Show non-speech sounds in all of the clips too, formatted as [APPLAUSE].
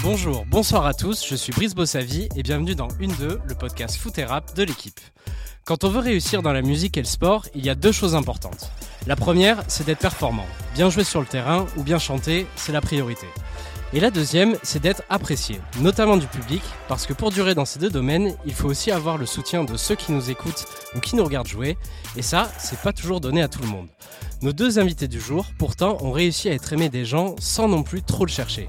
Bonjour, bonsoir à tous, je suis Brice Bossavi et bienvenue dans Une 2, le podcast foot et rap de l'équipe. Quand on veut réussir dans la musique et le sport, il y a deux choses importantes. La première, c'est d'être performant. Bien jouer sur le terrain ou bien chanter, c'est la priorité. Et la deuxième, c'est d'être apprécié, notamment du public, parce que pour durer dans ces deux domaines, il faut aussi avoir le soutien de ceux qui nous écoutent ou qui nous regardent jouer, et ça, c'est pas toujours donné à tout le monde. Nos deux invités du jour, pourtant, ont réussi à être aimés des gens sans non plus trop le chercher.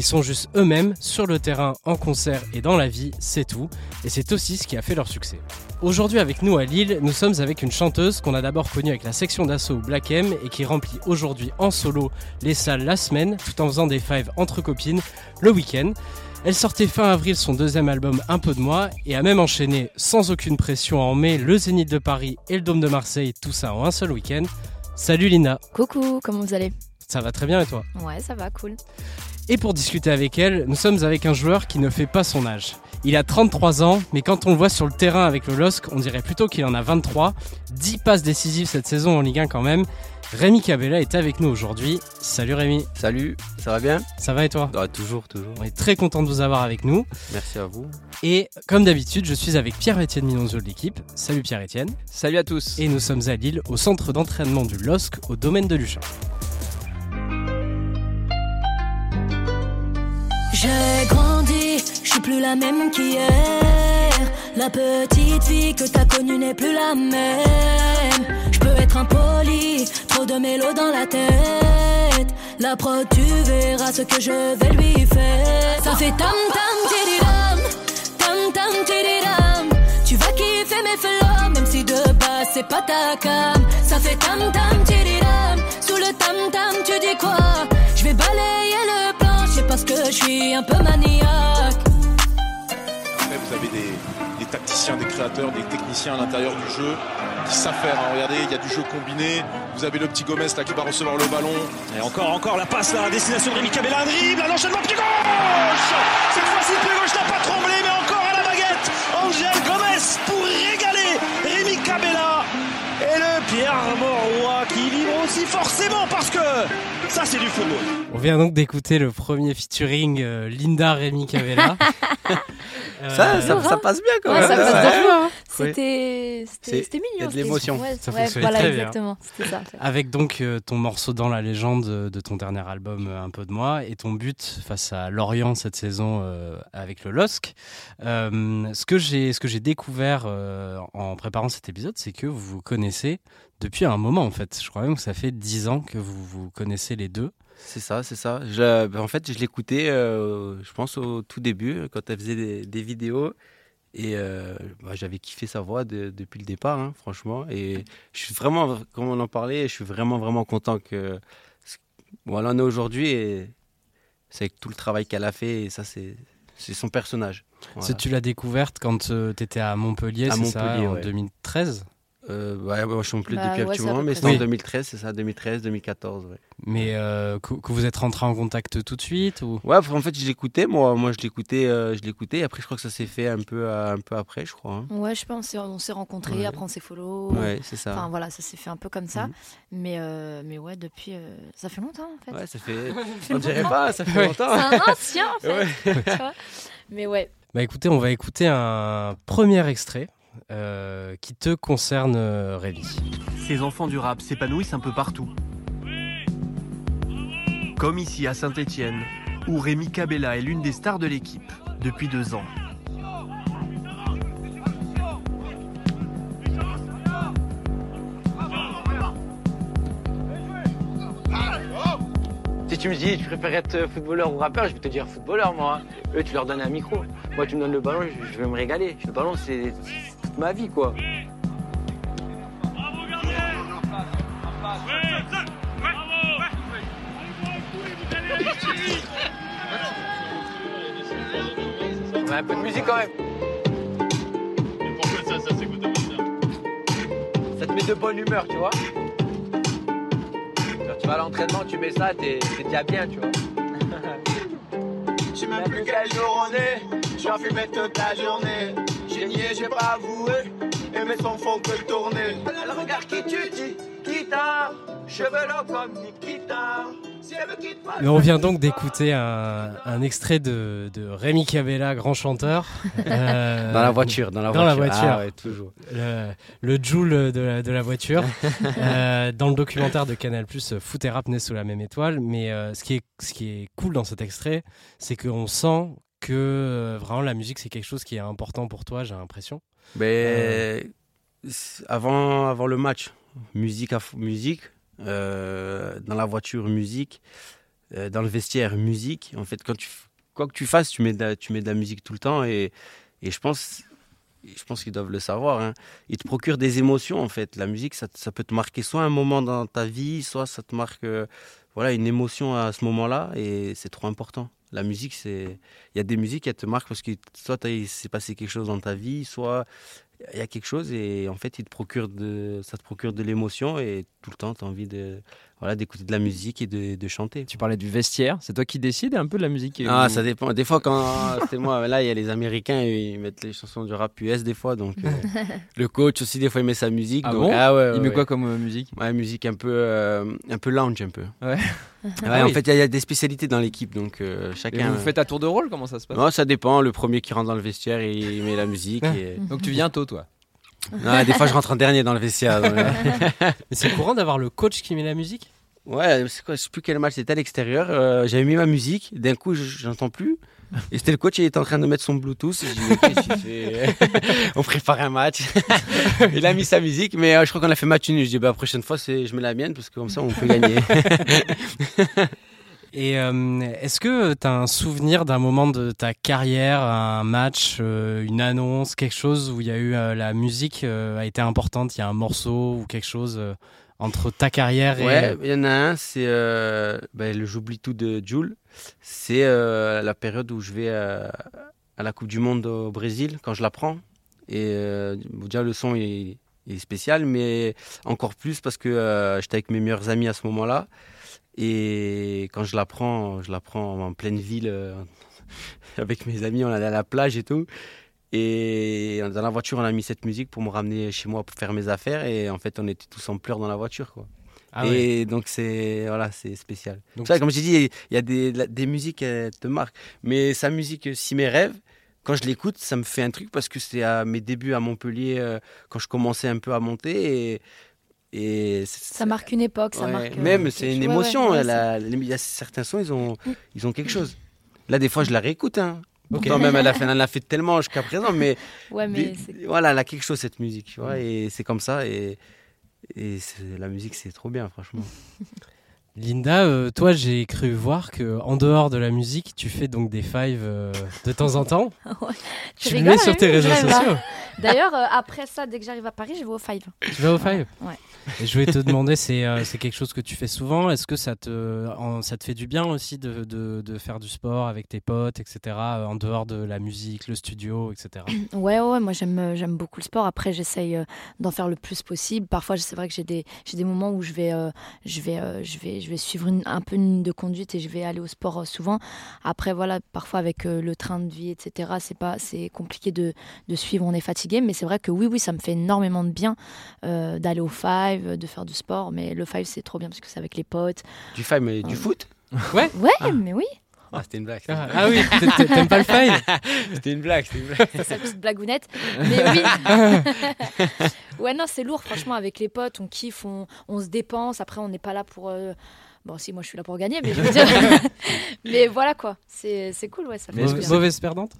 Ils sont juste eux-mêmes, sur le terrain, en concert et dans la vie, c'est tout. Et c'est aussi ce qui a fait leur succès. Aujourd'hui avec nous à Lille, nous sommes avec une chanteuse qu'on a d'abord connue avec la section d'assaut Black M et qui remplit aujourd'hui en solo les salles la semaine tout en faisant des fives entre copines le week-end. Elle sortait fin avril son deuxième album Un peu de moi et a même enchaîné sans aucune pression en mai le Zénith de Paris et le Dôme de Marseille, tout ça en un seul week-end. Salut Lina. Coucou, comment vous allez? Ça va très bien et toi? Ouais, ça va, cool. Et pour discuter avec elle, nous sommes avec un joueur qui ne fait pas son âge. Il a 33 ans, mais quand on le voit sur le terrain avec le LOSC, on dirait plutôt qu'il en a 23. 10 passes décisives cette saison en Ligue 1 quand même. Rémi Cabella est avec nous aujourd'hui. Salut Rémi. Salut, ça va bien? Ça va et toi? Ah, Toujours, toujours. On est très content de vous avoir avec nous. Merci à vous. Et comme d'habitude, je suis avec Pierre-Étienne Minonzo de l'équipe. Salut Pierre-Étienne. Salut à tous. Et nous sommes à Lille, au centre d'entraînement du LOSC, au domaine de Luchin. J'ai grandi, je suis plus la même qu'hier. La petite fille que t'as connue n'est plus la même. Je peux être impoli, trop de mélo dans la tête. La prod, tu verras ce que je vais lui faire. Ça fait tam tam tiridam, tam tam tiridam. Tu vas kiffer mes flows, même si de base c'est pas ta cam. Ça fait tam tam tiridam, sous le tam tam tu dis quoi? Je vais balayer le parce que je suis un peu maniaque. Après, vous avez des, des, tacticiens, des créateurs, des techniciens à l'intérieur du jeu qui savent faire. Hein. Regardez, il y a du jeu combiné. Vous avez le petit Gomez là qui va recevoir le ballon. Et encore, encore la passe là, à destination de Rémi Cabella, un dribble, un enchaînement pied gauche Cette fois-ci, pied gauche n'a pas tremblé, mais encore à la baguette. Angel Gomez pour régaler Rémi Cabella. Et le Pierre vibre aussi forcément parce que ça c'est du football. On vient donc d'écouter le premier featuring euh, Linda Rémi Cabella. [LAUGHS] euh, ça, ça, ça, passe bien quand ouais, même. Ça passe ouais. bien. C'était mignon. Il y a de l'émotion. Ouais, ça voilà, très exactement. bien. Ça, Avec donc euh, ton morceau dans la légende de ton dernier album euh, Un peu de moi et ton but face à Lorient cette saison euh, avec le LOSC. Euh, ce que j'ai ce que j'ai découvert en préparant cet épisode, c'est que vous vous connaissez depuis un moment en fait. Je crois même que ça fait dix ans que vous vous connaissez les deux. C'est ça, c'est ça. Je, ben, en fait, je l'écoutais, euh, je pense, au tout début, quand elle faisait des, des vidéos. Et euh, bah, j'avais kiffé sa voix de, depuis le départ, hein, franchement. Et je suis vraiment, comme on en parlait, je suis vraiment, vraiment content que. Voilà, on est aujourd'hui et c'est avec tout le travail qu'elle a fait. Et ça, c'est son personnage. Voilà. Tu l'as découverte quand euh, tu étais à Montpellier, c'est ça, en ouais. 2013 euh, ouais, je suis plus bah, depuis un ouais, petit moment, mais c'était oui. en 2013, c'est ça, 2013, 2014. Ouais. Mais euh, que, que, vous êtes rentré en contact tout de suite ou? Ouais, en fait, je l'écoutais, moi, moi, je l'écoutais, euh, je l'écoutais. Après, je crois que ça s'est fait un peu, euh, un peu après, je crois. Hein. Ouais, je pense, on s'est rencontrés, ouais. après on s'est follow. Ouais, c'est ça. Enfin voilà, ça s'est fait un peu comme ça. Mhm. Mais, euh, mais ouais, depuis, euh, ça fait longtemps en fait. Ouais, ça fait. [LAUGHS] on dirait pas, ça fait longtemps. C'est un ancien en [LAUGHS] fait. Ouais. tu vois. mais ouais. Bah écoutez, on va écouter un premier extrait euh, qui te concerne, euh, Rémi. Ces enfants du rap s'épanouissent un peu partout. Comme ici à Saint-Étienne, où Rémi Cabella est l'une des stars de l'équipe depuis deux ans. Si tu me dis tu préfères être footballeur ou rappeur, je vais te dire footballeur moi. Eux tu leur donnes un micro. Moi tu me donnes le ballon, je, vais me régaler. Le ballon c'est toute ma vie quoi. Ouais, un peu de musique quand même. Pourquoi ça, ça c'est quoi Ça te met de bonne humeur, tu vois. Vas à l'entraînement, tu mets ça, t'es déjà bien, tu vois. Je sais même plus quel jour on est. J'en fumais toute la journée. J'ai nié, j'ai pas avoué. Et mes sons font que tourner. Alors regarde qui tu dis, guitare, cheveux longs comme Nikita. Mais on vient donc d'écouter un, un extrait de, de Rémi Cabella, grand chanteur. [LAUGHS] euh, Dans la voiture, dans la dans la voiture. voiture. Ah ouais, toujours. le, le Joule de la, de la voiture. [LAUGHS] Euh, dans le documentaire de Canal Plus, Foot et rap naissent sous la même étoile. Mais euh, ce, qui est, ce qui est cool dans cet extrait, c'est qu'on sent que vraiment la musique, c'est quelque chose qui est important pour toi, j'ai l'impression. Ben, c'est- avant, avant le match, musique, à musique dans la voiture, musique, euh, dans le vestiaire, musique. En fait, quand tu, quoi que tu fasses, tu mets de tu mets de la musique tout le temps et, et je pense, je pense qu'ils doivent le savoir. Hein. Il te procure des émotions en fait. La musique, ça, peut te marquer soit un moment dans ta vie, soit ça te marque euh, voilà, une émotion à ce moment-là et c'est trop important. La musique, c'est. Il y a des musiques, elles te marquent parce que soit il s'est passé quelque chose dans ta vie, soit il y a quelque chose et en fait, il procure de, ça te procure de l'émotion et tout le temps, tu as envie de, voilà, d'écouter de la musique et de, de chanter. Tu parlais du vestiaire, c'est toi qui décides un peu de la musique Ah, ou- ça dépend. Des fois, quand [LAUGHS] c'est moi, là, il y a les Américains, ils mettent les chansons du rap US des fois. Donc, euh, [LAUGHS] le coach aussi, des fois, il met sa musique. Ah donc, bon? ouais, Il ouais, met ouais. quoi comme euh, musique? Ouais, musique un peu, euh, un peu lounge, un peu. Ouais. Ouais, Ah en fait, il y, a- il y a des spécialités dans l'équipe, donc euh, Et chacun. vous faites à tour de rôle? Comment ça se passe? Non, ça dépend. Le premier qui rentre dans le vestiaire, il met la musique. [LAUGHS] et- Donc tu viens tôt, toi? Ouais, des fois, je rentre en dernier dans le vestiaire. donc, euh, [LAUGHS] Mais c'est courant d'avoir le coach qui met la musique? Ouais, quoi, je sais plus quel match c'était à l'extérieur. euh, J'avais mis ma musique, d'un coup je- j'entends plus. Et c'était le coach, il était en train de mettre son Bluetooth. Fait? [LAUGHS] On prépare un match. [LAUGHS] il a mis sa musique, mais euh, je crois qu'on a fait match nul. Je dis, bah, la prochaine fois, je mets la mienne parce que comme ça, on peut gagner. Et euh, est-ce que tu as un souvenir d'un moment de ta carrière, un match, euh, une annonce, quelque chose où il y a eu euh, la musique a été importante, il y a un morceau ou quelque chose entre ta carrière et ouais, il y en a un, c'est bah, le J'oublie tout de Jules. C'est la période où je vais à la Coupe du Monde au Brésil, quand je la prends. Et déjà, le son est, est spécial, mais encore plus parce que j'étais avec mes meilleurs amis à ce moment-là. Et quand je la prends, je la prends en pleine ville euh, [LAUGHS] avec mes amis, on allait à la plage et tout. Et dans la voiture, on a mis cette musique pour me ramener chez moi pour faire mes affaires. Et en fait, on était tous en pleurs dans la voiture. Quoi. Ah ouais. et donc, c'est voilà, c'est spécial. Donc, Ça, comme j'ai dit, il y a des, des musiques qui te marquent. Mais sa musique, euh, Si mes rêves, quand je l'écoute, ça me fait un truc parce que c'est à mes débuts à Montpellier, euh, quand je commençais un peu à monter. Et, et Ça marque une époque, ça Ouais, marque. euh, Même, c'est une chose. Ouais, ouais, émotion. ouais, elle a- il y a certains sons, ils ont, Mm. ils ont quelque chose. Là, des fois, je la réécoute. Hein. Pourtant, même, elle a fait, elle en a fait tellement jusqu'à présent. Mais, [LAUGHS] Ouais, voilà, elle a quelque chose, cette musique. Tu vois, et c'est comme ça. Et, la musique, c'est trop bien, franchement. [LAUGHS] Linda, euh, toi j'ai cru voir que en dehors de la musique, tu fais donc des fives euh, de temps en temps. [LAUGHS] Ouais. Tu le mets sur hein, tes je réseaux sociaux. D'ailleurs, euh, après ça, dès que j'arrive à Paris, je vais au Five. Tu vas au five Ouais. Je voulais te demander, c'est euh, quelque chose que tu fais souvent Est-ce que ça te, ça te fait du bien aussi de, de, de faire du sport avec tes potes, etc., euh, en dehors de la musique, le studio, etc. [CLEARS THROAT] Ouais, ouais, moi j'aime euh, j'aime beaucoup le sport. Après, j'essaye euh, d'en faire le plus possible. Parfois, c'est vrai que j'ai des des moments où je vais je vais je vais je vais suivre un peu une ligne de conduite et je vais aller au sport souvent. Après, voilà, parfois avec le train de vie, etc. C'est compliqué de, de suivre. On est fatigué, mais c'est vrai que oui, oui, ça me fait énormément de bien d'aller au five, de faire du sport. Mais le five, c'est trop bien parce que c'est avec les potes. Du five, mais du Ouais. foot Ouais. Ouais, mais oui. Ah, c'était une blague. Ah, ah oui, t'a- t'a- t'aimes pas le five [LAUGHS] C'était une blague. C'était une blague. C'est sa petite blagounette. Mais oui. [LAUGHS] ouais, non, c'est lourd, franchement, avec les potes, on kiffe, on, on se dépense. Après, on n'est pas là pour. euh, Bon, si, moi, je suis là pour gagner, mais je veux dire. [LAUGHS] mais voilà, quoi. C'est c'est cool, ouais, ça fait. Mauvaise perdante?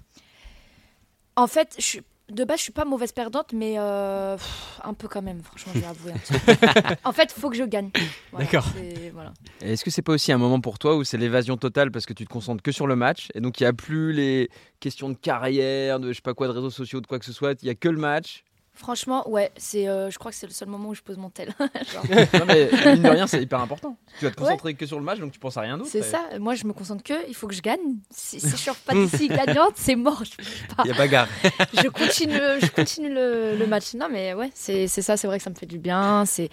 En fait, je suis. De base, je suis pas mauvaise perdante, mais euh, pff, un peu quand même, franchement, je vais avouer. un petit peu. [LAUGHS] en fait, il faut que je gagne. Voilà, D'accord. c'est- Voilà. Et Est-ce que c'est pas aussi un moment pour toi où c'est l'évasion totale parce que tu te concentres que sur le match et donc il n'y a plus les questions de carrière, de je sais pas quoi, de réseaux sociaux, de quoi que ce soit, il y a que le match. Franchement, ouais, c'est, euh, je crois que c'est le seul moment où je pose mon tel. [LAUGHS] Genre, [LAUGHS] Non mais mine de rien c'est hyper important. Tu vas te Ouais. concentrer que sur le match donc tu penses à rien d'autre. c'est ça, moi je me concentre que, il faut que je gagne. Si, si je suis pas d'ici [LAUGHS] gagnante, c'est mort. Je, peux pas. Il y a bagarre. je continue, je continue le, le match. Non, mais ouais, c'est c'est ça, c'est vrai que ça me fait du bien. C'est,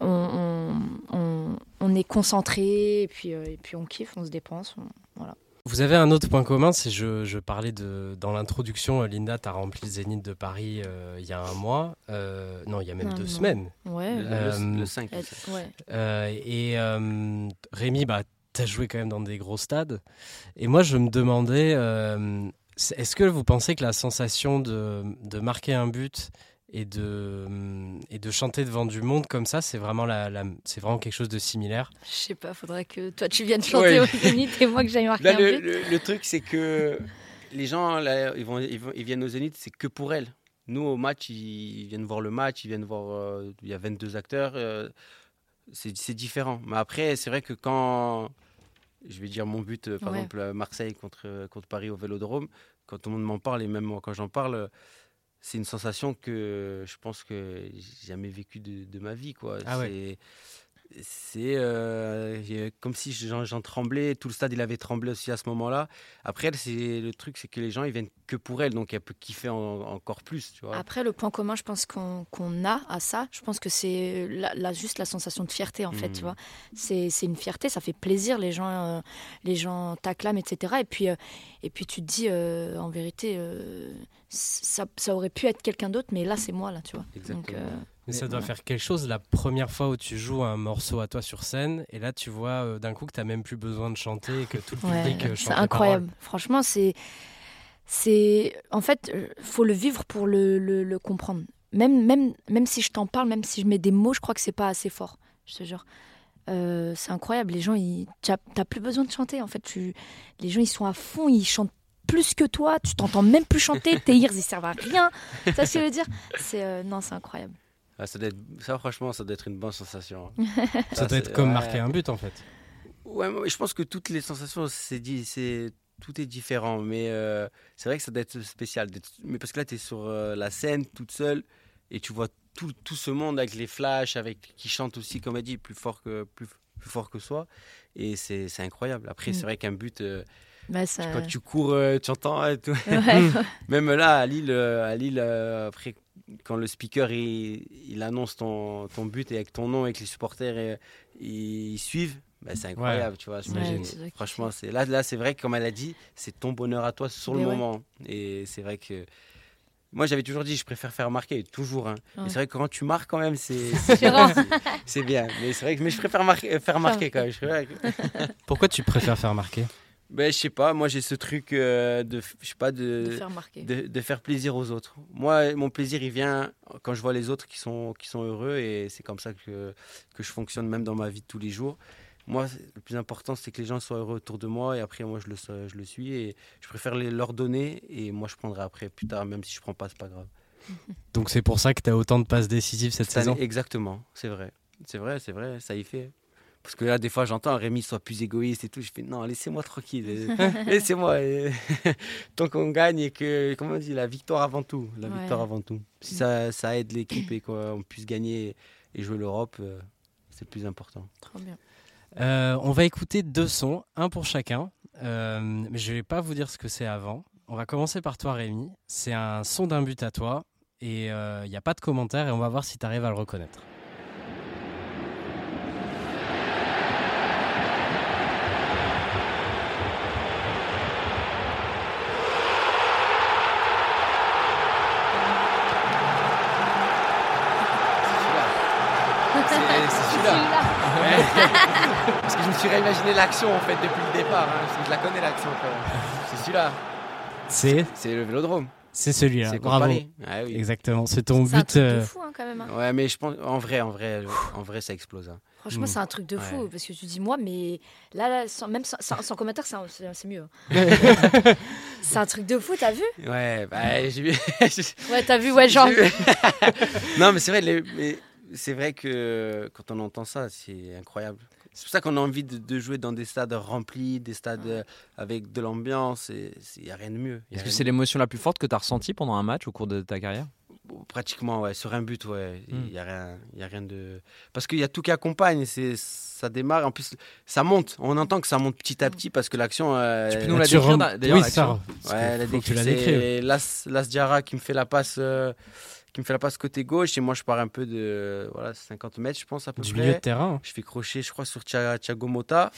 on, on, on- on est concentré, et puis, euh, et puis on kiffe, on se dépense. voilà. Vous avez un autre point commun, c'est je, je parlais de dans l'introduction, euh, Linda, tu as rempli le Zénith de Paris euh, il y a un mois, euh, non, il y a même deux mois. Ouais. Ouais, Le, Euh, le 5. être- ouais. Euh, et euh, Rémi, bah, tu as joué quand même dans des gros stades. Et moi, je me demandais, euh, est-ce que vous pensez que la sensation de, de marquer un but et de, et de chanter devant du monde comme ça, c'est vraiment, la, la- c'est vraiment quelque chose de similaire Je sais pas, faudrait que toi tu viennes chanter Ouais. au Zénith et moi que j'aille marquer Là, un le, but. le- le truc, c'est que les gens, là, ils, vont, ils, vont- ils viennent au Zénith, c'est que pour elles. Nous, au match, ils, ils viennent voir le match, ils viennent voir. euh, il y a 22 acteurs. euh, c'est c'est différent. Mais après, c'est vrai que quand. Je vais dire mon but, euh, par Ouais. exemple, Marseille contre, euh, contre Paris au vélodrome, quand tout le monde m'en parle, et même moi, quand j'en parle, euh, c'est une sensation que je pense que j'ai jamais vécu de, de ma vie. Quoi. Ah ouais. C'est- euh, comme si j'en, tremblais, tout le stade il avait tremblé aussi à ce moment-là. Après, elle, c'est, le truc, c'est que les gens ils viennent que pour elle, donc elle peut kiffer en- encore plus, tu vois. Après, le point commun, je pense qu'on a à ça, je pense que c'est la, la- juste la sensation de fierté, en fait, Mhm. tu vois. C'est une fierté, ça fait plaisir, les gens, euh, les gens t'acclament, etc. Et puis, euh, et puis tu te dis, en vérité, ça, ça aurait pu être quelqu'un d'autre, mais là, c'est moi, là, tu vois. Exactement. Donc, Mais ça doit voilà. faire quelque chose la première fois où tu joues un morceau à toi sur scène, et là tu vois euh, d'un coup que tu même plus besoin de chanter et que tout le Ouais, public euh, chante c'est incroyable. Franchement, c'est, c'est, en fait, euh, faut le vivre pour le, le, le comprendre. Même, même, même si je t'en parle, même si je mets des mots, je crois que c'est pas assez fort. Je te jure. Euh, c'est incroyable. Les gens, ils, t'as t'as plus besoin de chanter. En fait, tu, les gens, ils sont à fond. Ils chantent plus que toi. Tu t'entends même plus chanter. Tes [LAUGHS] ears, ils servent à rien. Ça, ce que je veux dire? C'est, euh, non, c'est incroyable. Ah, ça, doit être- ça, franchement, ça doit être une bonne sensation. hein. [LAUGHS] Ça Ah, doit être c'est- comme ouais. marquer un but en fait. Ouais, moi, je pense que toutes les sensations, c'est dit, c'est tout est différent, mais euh, c'est vrai que ça doit être spécial. Mais parce que là, tu es sur euh, la scène toute seule et tu vois tout, tout ce monde avec les flashs, avec qui chante aussi, comme elle dit, plus fort que plus, plus fort que soi, et c'est c'est incroyable. Après, Mm. c'est vrai qu'un but, euh, Bah, ça... quand tu cours, euh, tu entends. et tout. Ouais. [LAUGHS] Même là, à Lille, à Lille après, quand le speaker il, il annonce ton, ton but et avec ton nom et que les supporters euh, ils, ils suivent, bah, c'est incroyable, tu vois. franchement, c'est là, là c'est vrai que comme elle a dit, c'est ton bonheur à toi sur le ouais. moment. Et c'est vrai que moi, j'avais toujours dit, je préfère faire marquer, toujours. hein. Ouais. c'est vrai que quand tu marques quand même, c'est c'est Différent. bien, [LAUGHS] c'est- c'est bien. Mais c'est vrai que mais je préfère marquer, faire marquer quand même. Je préfère- Pourquoi tu préfères faire marquer? Ben, je sais pas, moi j'ai ce truc euh, de, je sais pas, de, de faire marquer. de, de faire plaisir aux autres. Moi, mon plaisir, il vient quand je vois les autres qui sont, qui sont heureux et c'est comme ça que, que je fonctionne même dans ma vie de tous les jours. Moi, le plus important, c'est que les gens soient heureux autour de moi et après, moi, je le, so- je le suis et je préfère les, leur donner et moi, je prendrai après, plus tard, même si je prends pas, c'est pas grave. Donc c'est pour ça que tu as autant de passes décisives cette Cette saison? année- exactement, c'est vrai. C'est vrai, c'est vrai, ça y fait. Parce que là, des fois, j'entends Rémi soit plus égoïste et tout. Je fais non, laissez-moi tranquille. [LAUGHS] [LAUGHS] laissez-moi. euh, [LAUGHS] Tant qu'on gagne et que, comment on dit, la victoire avant tout. La Ouais. victoire avant tout. Si ça, ça aide l'équipe et qu'on puisse gagner et jouer l'Europe, euh, c'est le plus important. Trop bien. Euh, On va écouter deux sons, un pour chacun. Euh, mais je vais pas vous dire ce que c'est avant. On va commencer par toi Rémi. C'est un son d'un but à toi et il n'y a pas de commentaire et on va voir si tu arrives à le reconnaître. C'est c'est celui-là. Parce que je me suis réimaginé l'action en fait depuis le départ. hein, je la connais l'action. C'est celui-là. C'est C'est le vélodrome. c'est celui-là. Bravo. Ah oui. Exactement. C'est ton C'est un but. truc de euh, fou, hein, quand même. hein. Ouais, mais je pense, en vrai, en vrai, en vrai, ça explose. hein. Franchement, Mm. c'est un truc de fou Ouais. parce que tu dis moi, mais là, là, sans, même sans, sans- sans commentaire, c'est mieux. [LAUGHS] c'est un truc de fou, t'as vu? Ouais, bah, j'ai vu. [LAUGHS] Ouais, t'as vu, ouais, genre. J'ai [LAUGHS] vu. non, mais c'est vrai, les- mais c'est vrai que quand on entend ça, c'est incroyable. C'est pour ça qu'on a envie de, de jouer dans des stades remplis, des stades avec de l'ambiance. Il n'y a rien de mieux. Est-ce que c'est l'émotion la plus forte que tu as ressentie pendant un match au cours de ta carrière? Pratiquement, ouais. Sur un but, ouais. Il Hmm. n'y a, rien- y a rien de. Parce qu'il y a tout qui accompagne. c'est- Ça démarre. En plus, ça monte. On entend que ça monte petit à petit parce que l'action. euh, Tu peux nous la décrire rem- d'ailleurs Oui, ça. Ouais, la décrives. c'est Las, Las Diarra qui me fait la passe, euh, qui me fait la passe côté gauche et moi je pars un peu de voilà 50 mètres je pense à peu Du près. milieu de terrain. Je fais crochet je crois sur Thia- Thiago Motta.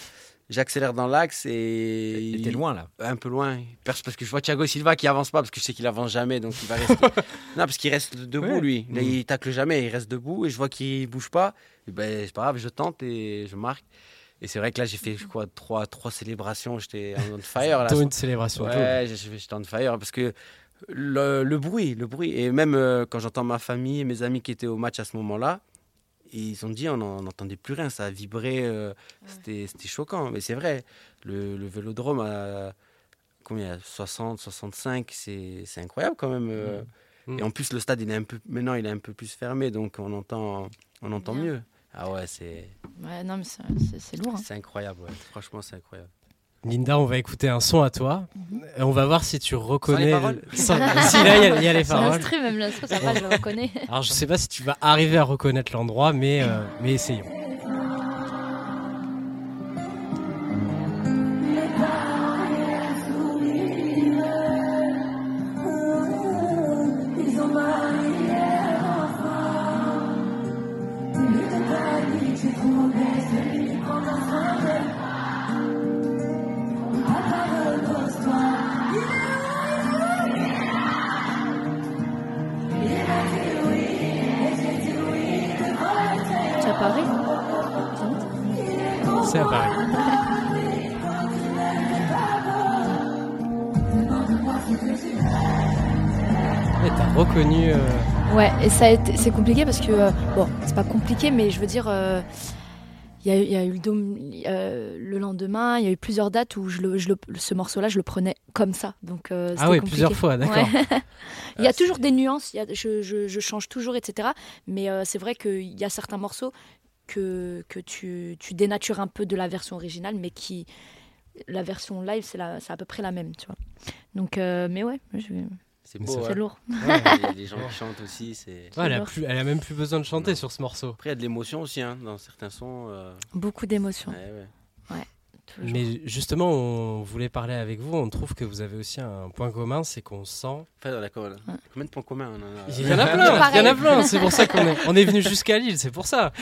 J'accélère dans l'axe et Il était loin là. un peu loin parce que je vois Thiago Silva qui avance pas parce que je sais qu'il avance jamais donc il va rester. [LAUGHS] non parce qu'il reste debout Ouais. lui. Là, Mhm. il tacle jamais, il reste debout et je vois qu'il bouge pas. Et ben c'est pas grave, je tente et je marque. Et c'est vrai que là, j'ai fait quoi, trois, trois célébrations. J'étais [LAUGHS] on fire. Là. Une célébration. Ouais, j'étais on fire parce que le, le bruit, le bruit. Et même euh, quand j'entends ma famille et mes amis qui étaient au match à ce moment-là, ils ont dit on n'en- on n'entendait plus rien, ça a vibré, euh, c'était c'était choquant. Mais c'est vrai, le, le vélodrome à combien 60, 65, c'est c'est incroyable quand même. euh. Mm. Et en plus, le stade, il est un peu, maintenant, il est un peu plus fermé, donc on entend, on entend Bien. mieux. Ah ouais, c'est Ouais, non, mais c'est- c'est c'est lourd. hein. c'est incroyable, ouais. franchement, c'est incroyable. Linda, on va écouter un son à toi. Et on va voir si tu reconnais. paroles [LAUGHS] Sans- si là, il y y, a les paroles. instru, même l'instru, ça va, je le reconnais. Alors, je sais pas si tu vas arriver à reconnaître l'endroit, mais, euh, mais essayons. Tu as Paris C'est à Paris. [LAUGHS] Et t'as reconnu. euh, Ouais, et ça a été, c'est compliqué parce que, euh, bon, c'est pas compliqué, mais je veux dire, euh, il y, a, eu- il y a eu le, dôme, le lendemain, il y a eu plusieurs dates où je le, je le- ce morceau-là, je le prenais comme ça. Donc, euh, Ah oui, compliqué. plusieurs fois, d'accord. Ouais. [LAUGHS] [LAUGHS] il y a Ah, toujours des nuances, il y a, je, je- je change toujours, etc. Mais euh, c'est vrai qu'il y a certains morceaux que, que tu, tu dénatures un peu de la version originale, mais qui. La version live, c'est à peu près la même, tu vois. Donc, euh, mais ouais, je- C'est beau, ça ouais. c'est lourd. Ouais. [LAUGHS] Les gens qui chantent aussi, c'est. Ouais, elle, a plus, elle a même plus besoin de chanter Non. sur ce morceau. Après, il y a de l'émotion aussi hein, dans certains sons. euh, Beaucoup d'émotions. Ouais, ouais. toujours. Mais justement, on voulait parler avec vous. On trouve que vous avez aussi un point commun, c'est qu'on sent. Enfin, d'accord. là. Combien de points communs on en a Il y en a plein, il y en a plein. C'est pour ça qu'on est, on est venu [LAUGHS] jusqu'à Lille. C'est pour ça.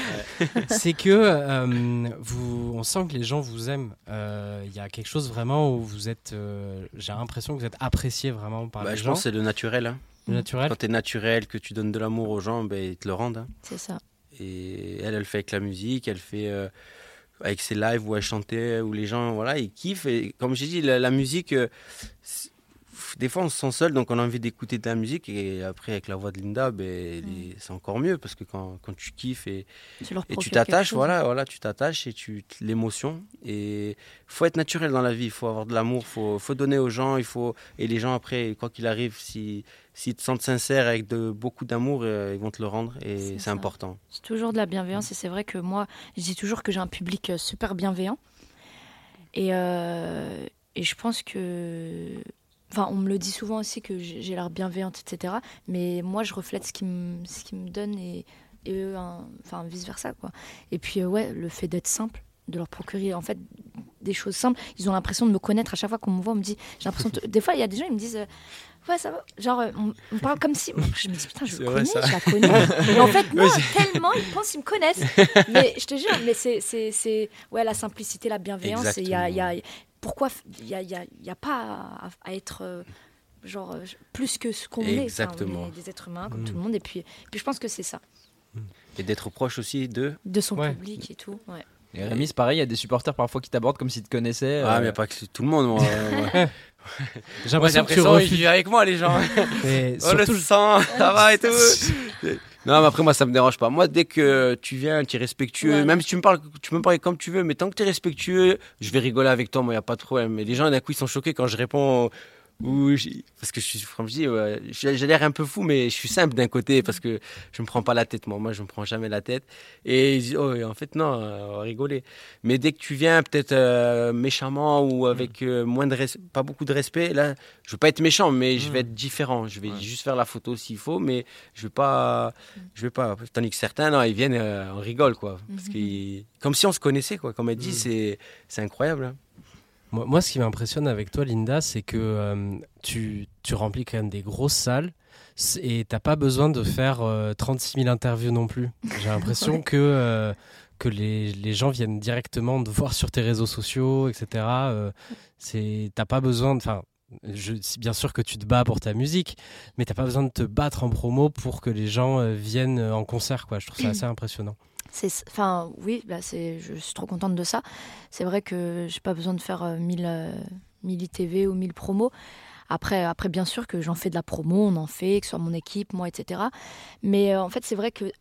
C'est que euh, vous, on sent que les gens vous aiment. Euh, Il y a quelque chose vraiment où vous êtes. euh, J'ai l'impression que vous êtes apprécié vraiment par Bah, les je gens. pense que c'est le naturel. hein. Le naturel. Quand tu es naturel, que tu donnes de l'amour aux gens, ben, ils te le rendent. hein. C'est ça. Et elle, elle fait avec la musique, elle fait euh, avec ses lives où elle chantait, où les gens, voilà, ils kiffent. Et comme j'ai dit, la, la musique, euh, des fois on se sent seul, donc on a envie d'écouter de la musique. Et après, avec la voix de Linda, ben, est- c'est encore mieux parce que quand, quand tu kiffes et, Tu t'attaches, voilà, voilà, tu t'attaches et tu l'émotion. Et faut être naturel dans la vie, il faut avoir de l'amour, faut, faut donner aux gens, il faut et les gens après, quoi qu'il arrive, si s'ils te sentent sincère avec de beaucoup d'amour, euh, ils vont te le rendre et C'est important. C'est toujours de la bienveillance et c'est vrai que moi, je dis toujours que j'ai un public euh, super bienveillant. Et, euh, et je pense que. Enfin, on me le dit souvent aussi que j'ai l'air bienveillante, etc. Mais moi, je reflète ce qu'ils me, ce qu'ils me donnent et, et eux, enfin, vice-versa, quoi. Et puis, euh, ouais, le fait d'être simple, de leur procurer, en fait, des choses simples. Ils ont l'impression de me connaître à chaque fois qu'on me voit. On me dit, j'ai l'impression. de- Des fois, il y a des gens, ils me disent. euh, Ouais, ça va. Genre, euh, on, on parle comme si. Je me dis, putain, je le connais, ça. je la connais. Mais en fait, [LAUGHS] non, Oui, tellement, ils pensent qu'ils me connaissent. Mais je te jure, mais c'est, ouais, la simplicité, la bienveillance. et Il y a, il y a, pourquoi il y a, y a, il y a pas à, à être euh, genre euh, plus que ce qu'on est. Enfin, Exactement. on est des êtres humains comme Mm. tout le monde. Et puis, puis je pense que c'est ça, Et d'être proche aussi de. de son Ouais. public et tout. Ouais. Et Rémi, c'est pareil, il y a des supporters parfois qui t'abordent comme s'ils te connaissaient. Ah, euh, mais y a pas que tout le monde. Moi. [LAUGHS] J'ai l'impression que tu refuses. avec moi, les gens. Mais Oh, le surtout, sang, ça va et tout. [LAUGHS] Non, mais après, moi, ça me dérange pas. Moi, dès que tu viens, tu es respectueux, même si tu me parles, tu peux me parler comme tu veux, mais tant que tu es respectueux, je vais rigoler avec toi, moi, il n'y a pas de problème. Mais les gens, d'un coup, ils sont choqués quand je réponds. J'ai- parce que je suis, comme je dis, ouais, j'ai l'air un peu fou, mais je suis simple d'un côté parce que je me prends pas la tête, moi. Moi, je me prends jamais la tête. Et ils disent, oh, en fait, non, euh, rigoler. Mais dès que tu viens, peut-être euh, méchamment ou avec euh, moins de pas beaucoup de respect, là, je veux pas être méchant, mais je vais être différent. Je vais juste faire la photo s'il faut, mais je vais pas, je vais pas. Tandis que certains, non, ils viennent, euh, on rigole, quoi. Parce Mhm. qu'ils- comme si on se connaissait, quoi. Comme elle dit, c'est, c'est incroyable. hein. Moi, moi, ce qui m'impressionne avec toi, Linda, c'est que euh, tu, tu remplis quand même des grosses salles et t'as pas besoin de faire euh, 36 000 interviews non plus. J'ai l'impression que, euh, que les, les gens viennent directement te voir sur tes réseaux sociaux, etc. Euh, c'est, t'as pas besoin de. Enfin, je, bien sûr que tu te bats pour ta musique, mais t'as pas besoin de te battre en promo pour que les gens euh, viennent euh, en concert, quoi. Je trouve ça [CLEARS THROAT] assez impressionnant. Enfin, oui, bah je suis trop contente de ça. C'est vrai que j'ai pas besoin de faire euh, 1000, euh, 1000 ITV ou 1000 promos. Après, après, bien sûr que j'en fais de la promo, on en fait, que ce soit mon équipe, moi, etc. Mais euh, en fait, c'est vrai que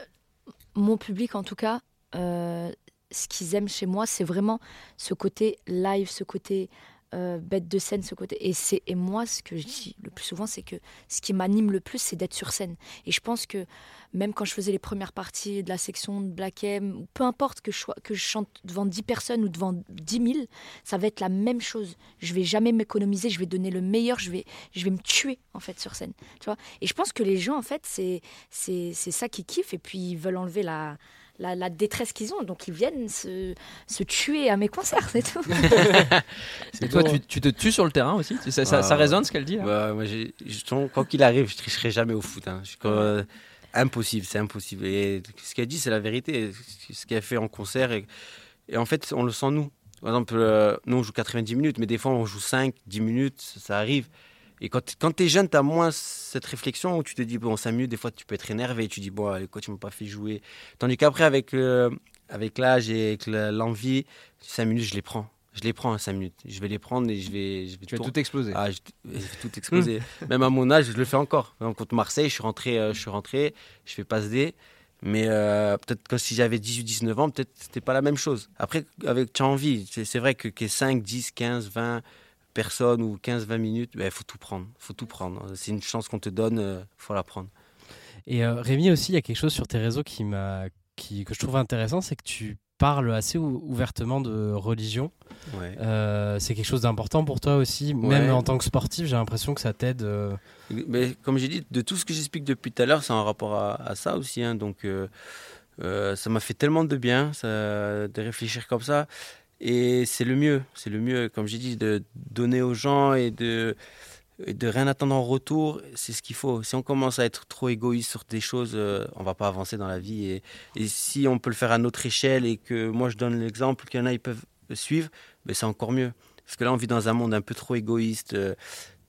mon public, en tout cas, euh, ce qu'ils aiment chez moi, c'est vraiment ce côté live, ce côté euh, bête de scène, ce côté. Et, c'est, et moi, ce que je dis le plus souvent, c'est que ce qui m'anime le plus, c'est d'être sur scène. Et je pense que même quand je faisais les premières parties de la section de Black M, peu importe que je, que je chante devant 10 personnes ou devant 10 000, ça va être la même chose. Je vais jamais m'économiser, je vais donner le meilleur, je vais, je vais me tuer en fait sur scène. Tu vois? Et je pense que les gens, en fait, c'est, c'est, c'est ça qu'ils kiffent et puis ils veulent enlever la. La, la détresse qu'ils ont, donc ils viennent se, se tuer à mes concerts, c'est tout. [LAUGHS] [LAUGHS] Et toi, tu, tu te tues sur le terrain aussi Tu- ça, ça- ça résonne ce qu'elle dit là moi, justement, quoi qu'il arrive, je tricherai jamais au foot. hein. Je- quand, euh, impossible, c'est impossible. Et ce qu'elle dit, c'est la vérité. Ce qu'elle fait en concert. Et, et en fait, on le sent nous. Par exemple, euh, nous, on joue 90 minutes, mais des fois, on joue 5, 10 minutes, ça, ça arrive. Et quand, quand tu es jeune, tu as moins cette réflexion où tu te dis, bon, 5 minutes, des fois, tu peux être énervé. Tu dis, bon, le coach ne m'a pas fait jouer. Tandis qu'après, avec, euh, avec l'âge et avec l'envie, 5 minutes, je les prends. Je les prends, 5 minutes. Je vais les prendre et je vais. Je vais Tu vas tour- tout exploser. Ah, je, je vais tout exploser. [LAUGHS] Même à mon âge, je le fais encore. Exemple, Contre Marseille, je suis rentré, euh, je suis rentré, je fais passe D. Mais euh, peut-être que si j'avais 18-19 ans, peut-être c'était pas la même chose. Après, avec tu as envie, c'est c'est vrai que, que 5, 10, 15, 20 personnes ou 15-20 minutes, il faut tout prendre. faut tout prendre. C'est une chance qu'on te donne, il faut la prendre. Et euh, Rémi aussi, il y a quelque chose sur tes réseaux qui m'a, qui, que je trouve intéressant, c'est que tu parles assez ou- ouvertement de religion. Ouais. Euh, c'est quelque chose d'important pour toi aussi, même Ouais. en tant que sportif, j'ai l'impression que ça t'aide. euh, Mais comme j'ai dit, de tout ce que j'explique depuis tout à l'heure, c'est en rapport à, à ça aussi. hein. Donc, euh, euh, ça m'a fait tellement de bien ça, de réfléchir comme ça. Et c'est le mieux. C'est le mieux, comme j'ai dit, de donner aux gens et de, de rien attendre en retour. C'est ce qu'il faut. Si on commence à être trop égoïste sur des choses, euh, on va pas avancer dans la vie. Et, si on peut le faire à notre échelle et que moi je donne l'exemple, qu'il y en a, ils peuvent suivre, ben c'est encore mieux. Parce que là, on vit dans un monde un peu trop égoïste. euh,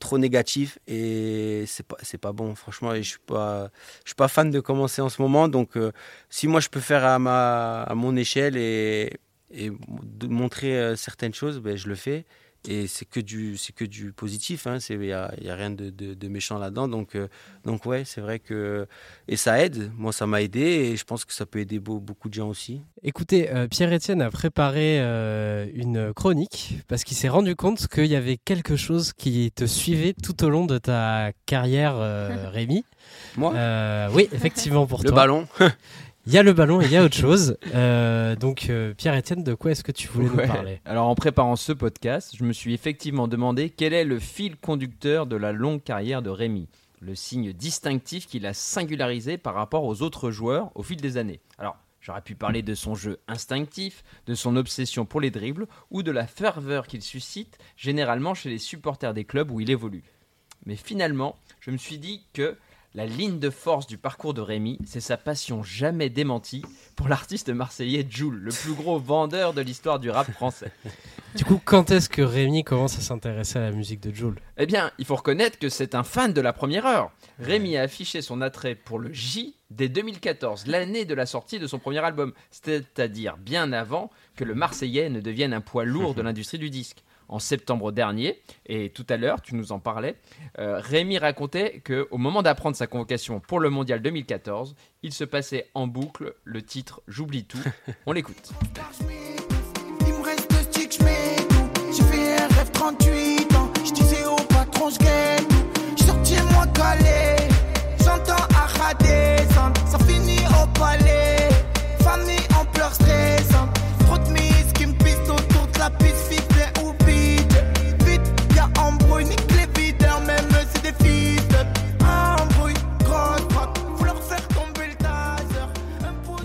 trop négatif et c'est pas c'est pas bon franchement et je suis pas je suis pas fan de commencer en ce moment donc euh, si moi je peux faire à ma à mon échelle et et de montrer euh, certaines choses ben je le fais. Et c'est que du c'est que du positif hein. Il y a, y a rien de, de, de méchant là-dedans. Donc euh, donc ouais c'est vrai que et ça aide. Moi ça m'a aidé et je pense que ça peut aider beau- beaucoup de gens aussi. Écoutez, euh, Pierre-Étienne a préparé euh, une chronique parce qu'il s'est rendu compte qu'il y avait quelque chose qui te suivait tout au long de ta carrière, [LAUGHS] Rémi. Moi? Oui, effectivement pour le toi. ballon [LAUGHS] Il y a le ballon et il y a autre chose. Euh, donc, euh, Pierre-Étienne, de quoi est-ce que tu voulais Ouais. nous parler? Alors en préparant ce podcast, je me suis effectivement demandé quel est le fil conducteur de la longue carrière de Rémi, le signe distinctif qu'il a singularisé par rapport aux autres joueurs au fil des années. Alors j'aurais pu parler de son jeu instinctif, de son obsession pour les dribbles ou de la ferveur qu'il suscite généralement chez les supporters des clubs où il évolue. Mais finalement, je me suis dit que la ligne de force du parcours de Rémi, c'est sa passion jamais démentie pour l'artiste marseillais Jules, le plus gros vendeur de l'histoire du rap français. Du coup, quand est-ce que Rémi commence à s'intéresser à la musique de Joule Eh bien, il faut reconnaître que c'est un fan de la première heure. Rémi a affiché son attrait pour le J dès 2014, l'année de la sortie de son premier album, c'est-à-dire bien avant que le Marseillais ne devienne un poids lourd de [LAUGHS] l'industrie du disque. En septembre dernier, et tout à l'heure, tu nous en parlais, euh, Rémi racontait qu'au moment d'apprendre sa convocation pour le Mondial 2014, il se passait en boucle le titre J'oublie tout. [LAUGHS] On l'écoute. Il me reste deux sticks, j'mets tout. J'ai fait RF 38 ans. J'disais au patron, j'gagne tout. J'sorti moi calé.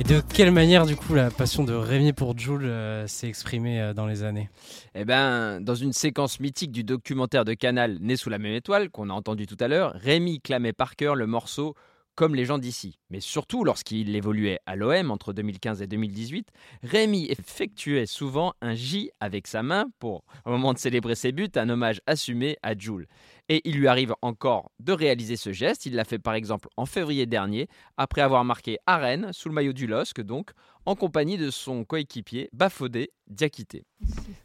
De quelle manière, du coup, la passion de Rémi pour Joule euh, s'est exprimée euh, dans les années? Eh ben, dans une séquence mythique du documentaire de Canal Né sous la même étoile qu'on a entendu tout à l'heure, Rémi clamait par cœur le morceau comme les gens d'ici. Mais surtout lorsqu'il évoluait à l'OM entre 2015 et 2018, Rémi effectuait souvent un J avec sa main pour, au moment de célébrer ses buts, un hommage assumé à Jules. Et il lui arrive encore de réaliser ce geste. Il l'a fait par exemple en février dernier, après avoir marqué à sous le maillot du LOSC donc, en compagnie de son coéquipier Bafodé Diakité.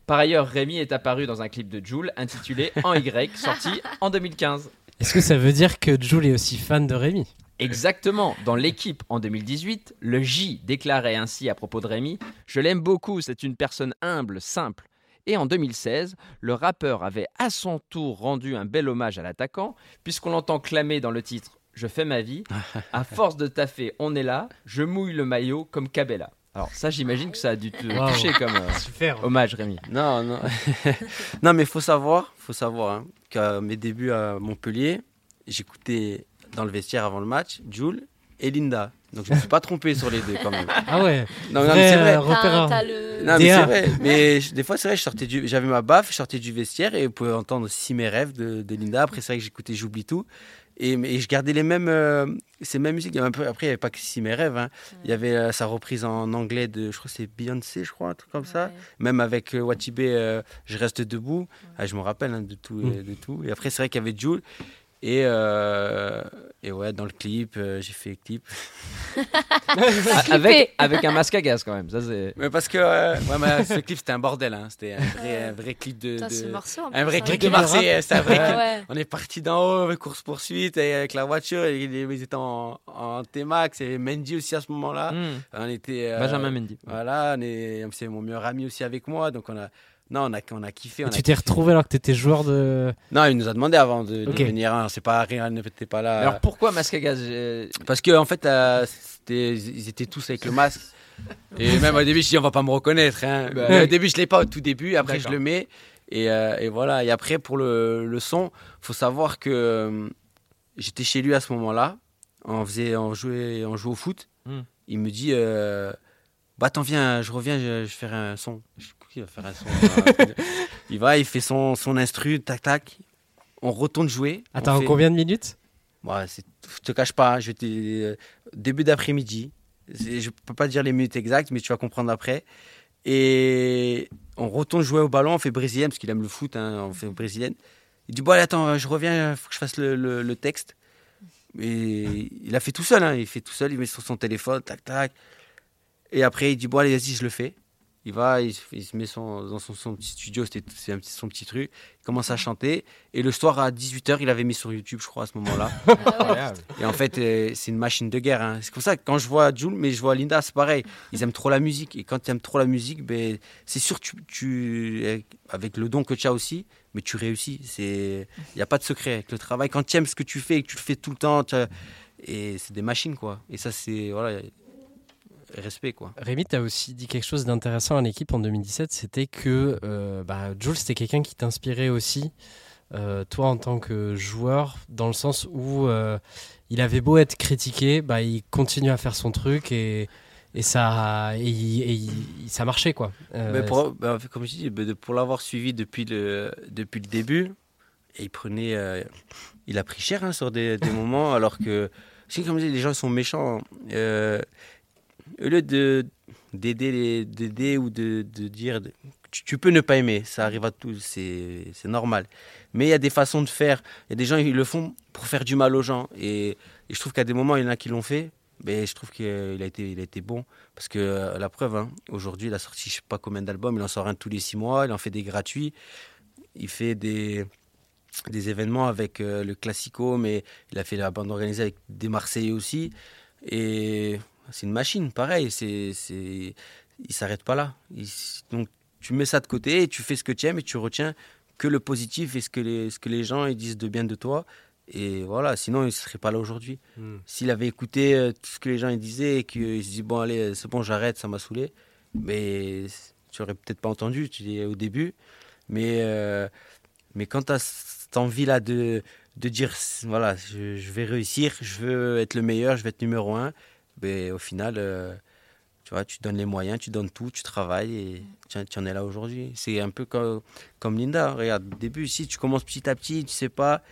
Par ailleurs, Rémi est apparu dans un clip de Jules intitulé En Y, sorti en 2015. Est-ce que ça veut dire que Jules est aussi fan de Rémi? Exactement. Dans l'équipe en 2018, le J déclarait ainsi à propos de Rémi Je l'aime beaucoup, c'est une personne humble, simple. Et en 2016, le rappeur avait à son tour rendu un bel hommage à l'attaquant, puisqu'on l'entend clamer dans le titre Je fais ma vie. [LAUGHS] À force de taffer, on est là. Je mouille le maillot comme Cabella. Alors ça, j'imagine que ça a dû te Wow. toucher comme euh, Super. hommage, Rémi. Non, non. [LAUGHS] non, mais faut savoir, faut savoir hein, qu'à mes débuts à Montpellier, j'écoutais dans le vestiaire avant le match Jules et Linda. Donc je me suis pas trompé sur les deux quand même. Ah ouais. Non, non, Vrai, mais c'est vrai. euh. T'as- t'as le- Non, mais c'est vrai. Mais je- des fois, c'est vrai, je sortais du, j'avais ma baffe, je sortais du vestiaire et vous pouvez entendre aussi mes rêves de, de Linda. Après, c'est vrai que j'écoutais J'oublie tout. Et, mais- et je gardais les mêmes, euh, ces mêmes musiques. Après, il n'y avait pas que si mes rêves. hein. Il y avait euh, sa reprise en anglais de, je crois que c'est Beyoncé, je crois, un truc comme ça. Même avec euh, Watibé, euh, Je reste debout. Ah, je me rappelle hein, de, tout, Mm. de tout. Et après, c'est vrai qu'il y avait Jules. Et, euh, et ouais, dans le clip, euh, j'ai fait le clip. [LAUGHS] avec, avec un masque à gaz quand même. Ça, c'est... Mais parce que euh, ouais, mais ce clip, c'était un bordel. hein. C'était un vrai, un vrai clip de. Putain, de- ce morceau, en un vrai clip hein. de Marseille. C'était un vrai Ouais, clip. ouais. On est parti d'en haut, avec course-poursuite, avec la voiture. Et ils étaient en, en T-Max. Et Mendy aussi à ce moment-là. Hmm. On était. euh, Benjamin Mendy. Voilà, on est- c'est mon meilleur ami aussi avec moi. Donc on a. Non, on a, on a kiffé. On a tu t'es retrouvé alors que tu étais joueur de. Non, il nous a demandé avant de, venir. hein. C'est pas rien, n'était pas là. Alors pourquoi masque à gaz J'ai- Parce que en fait, euh, c'était- ils étaient tous avec le masque. [LAUGHS] Et même au début, je dis on va pas me reconnaître. hein. Bah, ouais. Au début, je l'ai pas au tout début. Après, je le mets. Et, euh, et voilà. Et après, pour le, le son, faut savoir que euh, j'étais chez lui à ce moment-là. On faisait, on jouait, on jouait au foot. Hmm. Il me dit, euh, bah attends, viens, je reviens, je, je vais faire un son. Je qui va faire son [LAUGHS] Il va, il fait son, son instru, tac tac. On retourne jouer. On Attends, fait- combien de minutes Ouais, c'est- je te cache pas, je euh, début d'après-midi. Je peux pas dire les minutes exactes, mais tu vas comprendre après. Et on retourne jouer au ballon, on fait brésilienne, parce qu'il aime le foot, hein, on fait brésilienne. Il dit, bon, allez, attends, je reviens, il faut que je fasse le, le- le texte. Et il a fait tout seul, hein, il fait tout seul, il met sur son téléphone, tac, tac. Et après, il dit, bon, allez, vas-y, je le fais. Il va, il, se- il se met son- dans son, son petit studio, c'est son petit truc. Il commence à chanter. Et le soir, à 18h, il avait mis sur YouTube, je crois, à ce moment-là. [LAUGHS] Et en fait, euh, c'est une machine de guerre. hein. C'est comme ça quand je vois Jules, mais je vois Linda, c'est pareil. Ils aiment trop la musique. Et quand tu aimes trop la musique, ben, c'est sûr, tu, tu, euh, avec le don que tu as aussi, mais tu réussis. Il n'y a pas de secret avec le travail. Quand tu aimes ce que tu fais et que tu le fais tout le temps, et c'est des machines, quoi. Et ça, c'est. Voilà. Respect, quoi. Rémi, tu as aussi dit quelque chose d'intéressant à l'équipe en 2017, c'était que euh, bah, Jules, c'était quelqu'un qui t'inspirait aussi, euh, toi en tant que joueur, dans le sens où euh, il avait beau être critiqué, bah, il continue à faire son truc et, et, ça, et, et ça marchait. quoi. Euh, Mais pour, ben, comme je dis, de- pour l'avoir suivi depuis le, depuis le début, et il prenait. euh, il a pris cher hein, sur des, des moments, alors que. Comme je dis, les gens sont méchants. euh, au lieu de d'aider ou de, dire tu, peux ne pas aimer ça arrive à tous c'est normal. Mais il y a des façons de faire. Il y a des gens ils le font pour faire du mal aux gens. Et, et je trouve qu'à des moments il y en a qui l'ont fait mais je trouve qu'il a été il a été bon. Parce que euh, la preuve hein, aujourd'hui il a sorti je sais pas combien d'albums il en sort un tous les six mois il en fait des gratuits. Il fait des des événements avec euh, le Classico, mais il a fait la bande organisée avec des Marseillais aussi. Et c'est une machine, pareil. C'est, c'est, il s'arrête pas là. Il- donc tu mets ça de côté et tu fais ce que tu aimes et tu retiens que le positif et ce que les, ce que les gens ils disent de bien de toi. Et voilà, sinon il ne serait pas là aujourd'hui. Hmm. S'il avait écouté euh, tout ce que les gens ils disaient et qu'il se dit bon allez c'est bon j'arrête ça m'a saoulé, mais tu aurais peut-être pas entendu tu dis, au début. Mais euh, mais quand tu as cette envie-là de, de dire, voilà, je, je vais réussir, je veux être le meilleur, je vais être numéro un, ben, au final, euh, tu vois, tu donnes les moyens, tu donnes tout, tu travailles et tu, en es là aujourd'hui. C'est un peu comme, comme Linda. Regarde, au début, si tu commences petit à petit, tu sais pas,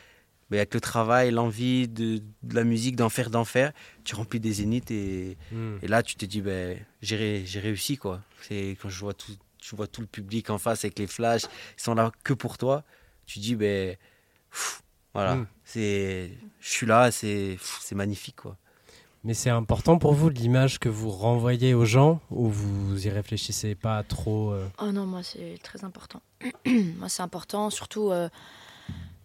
mais avec le travail, l'envie de, de la musique, d'en faire, d'en faire, tu remplis des zéniths et, Hmm. et là tu te dis ben j'ai ré- j'ai réussi quoi. C'est quand je vois tout, tu vois tout le public en face avec les flashs, ils sont là que pour toi. Tu dis ben pff, voilà, Mm. c'est je suis là, c'est c'est magnifique quoi. Mais c'est important pour vous l'image que vous renvoyez aux gens ou vous y réfléchissez pas trop euh, Oh non, moi c'est très important. [CLEARS THROAT] moi c'est important, surtout, euh,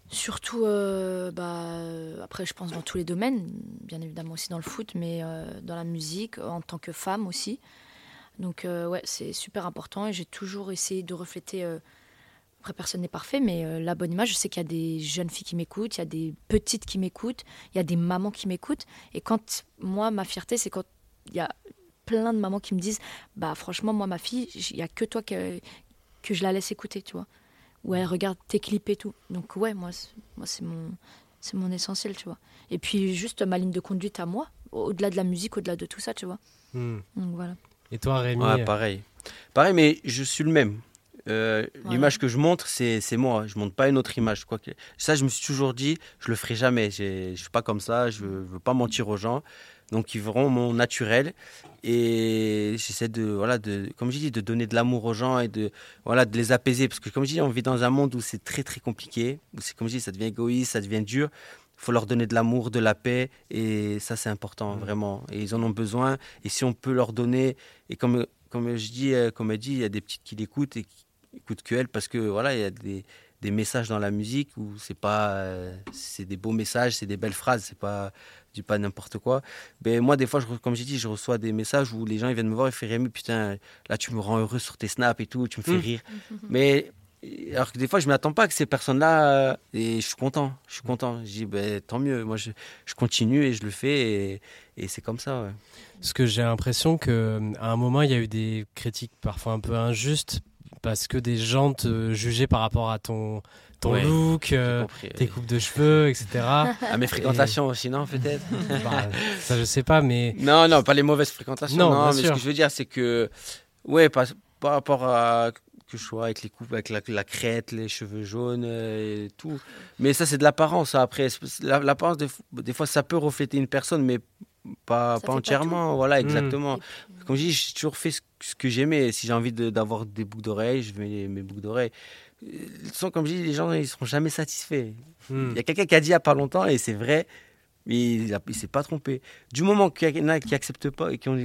surtout euh, bah, après je pense dans tous les domaines, bien évidemment aussi dans le foot, mais euh, dans la musique, en tant que femme aussi. Donc ouais, c'est super important et j'ai toujours essayé de refléter. Après personne n'est parfait, mais euh, la bonne image. Je sais qu'il y a des jeunes filles qui m'écoutent, il y a des petites qui m'écoutent, il y a des mamans qui m'écoutent. Et quand moi ma fierté, c'est quand il y a plein de mamans qui me disent bah franchement moi ma fille il y a que toi que, que je la laisse écouter tu vois ou elle regarde tes clips et tout donc ouais moi c'est- moi c'est mon c'est mon essentiel tu vois et puis juste ma ligne de conduite à moi au-delà de la musique au-delà de tout ça tu vois hmm. donc voilà Et toi, Rémi Ouais, euh, pareil. Pareil, mais je suis le même. Euh, L'image que je montre, c'est moi. Je montre pas une autre image. Quoi que... Ça, je me suis toujours dit, je le ferai jamais. Je suis pas comme ça. Je veux, veux pas mentir aux gens. Donc, ils verront mon naturel. Et j'essaie de, voilà, de, comme je dis, de donner de l'amour aux gens et de, voilà, de les apaiser. Parce que, comme je dis, on vit dans un monde où c'est très, très compliqué. Où c'est, comme je dis, ça devient égoïste, ça devient dur. Il faut leur donner de l'amour, de la paix. Et ça, c'est important, vraiment. Et ils en ont besoin. Et si on peut leur donner, et comme, comme je dis, euh, comme elle dit, il y a des petites qui l'écoutent et qui écoutent que elle parce que voilà, il y a des, des messages dans la musique où c'est pas, euh, c'est des beaux messages, c'est des belles phrases, c'est pas du pas n'importe quoi. Mais moi, des fois, je, comme j'ai dit, je reçois des messages où les gens ils viennent me voir et font Rémi, putain, là tu me rends heureux sur tes snaps et tout, tu me fais Mm. rire. [LAUGHS] Mais alors que des fois, je m'attends pas que ces personnes-là, euh, et je suis content, je suis content. Je dis, ben, tant mieux, moi je, je continue et je le fais et, et c'est comme ça. ouais. Parce que j'ai l'impression que à un moment il y a eu des critiques parfois un peu injustes parce que des gens te jugeaient par rapport à ton ton Ouais, look, euh, compris, tes coupes de cheveux, etc. [LAUGHS] À mes fréquentations aussi, non, peut-être? Bah, ça je sais pas, mais [LAUGHS] Non, non, pas les mauvaises fréquentations. Non, Non, bien mais sûr. ce que je veux dire, c'est que, ouais, par, par rapport à que je sois avec les coupes, avec la, la crête, les cheveux jaunes euh, et tout. Mais ça, c'est de l'apparence. Après, l'apparence, des fois, ça peut refléter une personne, mais pas, pas entièrement. Voilà, Mm. exactement. Comme je dis, j'ai toujours fait ce, ce que j'aimais. Si j'ai envie de- d'avoir des boucles d'oreilles, je mets mes boucles d'oreilles. Euh, Sans, comme je dis, les gens, ils seront jamais satisfaits. hmm. Il y a quelqu'un qui a dit il n'y a pas longtemps, et c'est vrai, mais il ne s'est pas trompé. Du moment qu'il y en a qui n'acceptent pas et qui ont,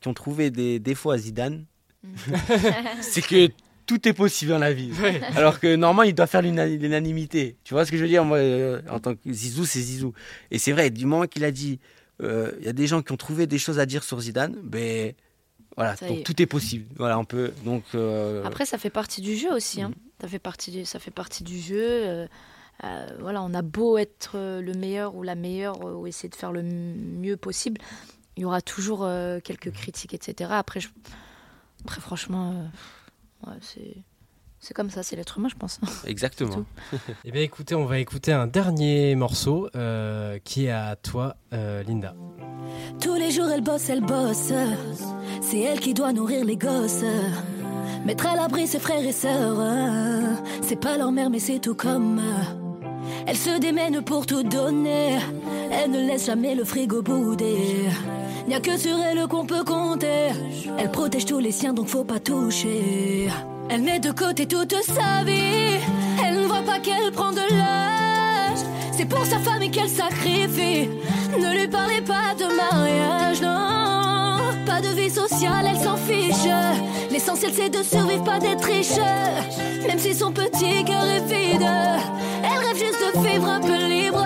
qui ont trouvé des défauts à Zidane, [LAUGHS] [LAUGHS] c'est que tout est possible dans la vie. Ouais. Alors que normalement, il doit faire l'una- l'unanimité. Tu vois ce que je veux dire Moi, euh, en tant que Zizou, c'est Zizou. Et c'est vrai, du moment qu'il a dit, il y a des gens qui ont trouvé des choses à dire sur Zidane, ben voilà, Ça y donc est. tout est possible. Voilà, on peut. Donc, euh, Après, ça fait partie du jeu aussi. Hein. Ça, fait partie du, ça fait partie du jeu. euh, euh, voilà, on a beau être euh, le meilleur ou la meilleure euh, ou essayer de faire le mieux possible, il y aura toujours euh, quelques critiques, etc. Après, je- après franchement, euh, ouais, c'est c'est comme ça, c'est l'être humain, je pense. [LAUGHS] exactement. Eh bien écoutez, on va écouter un dernier morceau euh, qui est à toi, euh, Linda. Tous les jours elle bosse, elle bosse. C'est elle qui doit nourrir les gosses. Mettre à l'abri ses frères et sœurs. C'est pas leur mère, mais c'est tout comme. Elle se démène pour tout donner. Elle ne laisse jamais le frigo bouder. N'y a que sur elle qu'on peut compter. Elle protège tous les siens, donc faut pas toucher. Elle met de côté toute sa vie. Elle ne voit pas qu'elle prend de l'âge. C'est pour sa famille qu'elle sacrifie. Ne lui parlez pas de mariage, non. Pas de vie sociale, elle s'en fiche. L'essentiel c'est de survivre, pas d'être riche. Même si son petit cœur est vide, elle rêve juste de vivre un peu libre.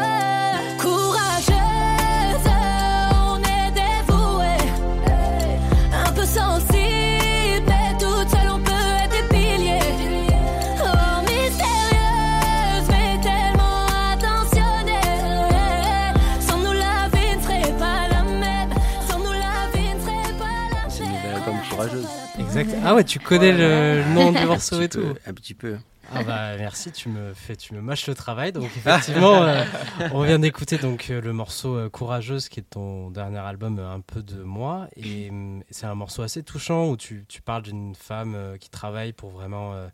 Exact. Ah ouais, tu connais le, nom du [LAUGHS] morceau et tout. Un petit peu. Ah bah merci, tu me fais, tu me mâches le travail. Donc [LAUGHS] effectivement, euh, on vient d'écouter donc euh, le morceau euh, Courageuse, qui est ton dernier album, un peu de moi, et hum, c'est un morceau assez touchant où tu, tu parles d'une femme qui travaille pour vraiment euh,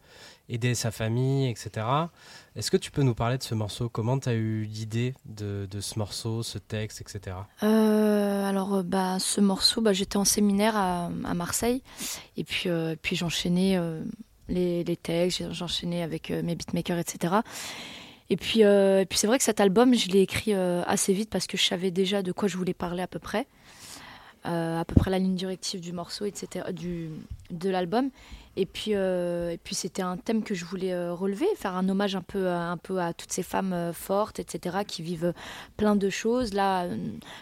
aider sa famille, etc. Est-ce que tu peux nous parler de ce morceau? Comment tu as eu l'idée de, ce morceau, ce texte, etc. Euh, alors, euh, bah, ce morceau, bah, j'étais en séminaire à, Marseille et puis, euh, puis j'enchaînais les, les textes, j'enchaînais avec mes beatmakers, etc. Et puis, et puis c'est vrai que cet album, je l'ai écrit assez vite parce que je savais déjà de quoi je voulais parler à peu près, à peu près la ligne directive du morceau, etc., du, de l'album. Et puis, euh, et puis c'était un thème que je voulais euh, relever, faire un hommage un peu, à- un peu à toutes ces femmes euh, fortes, etc., qui vivent plein de choses. Là, euh,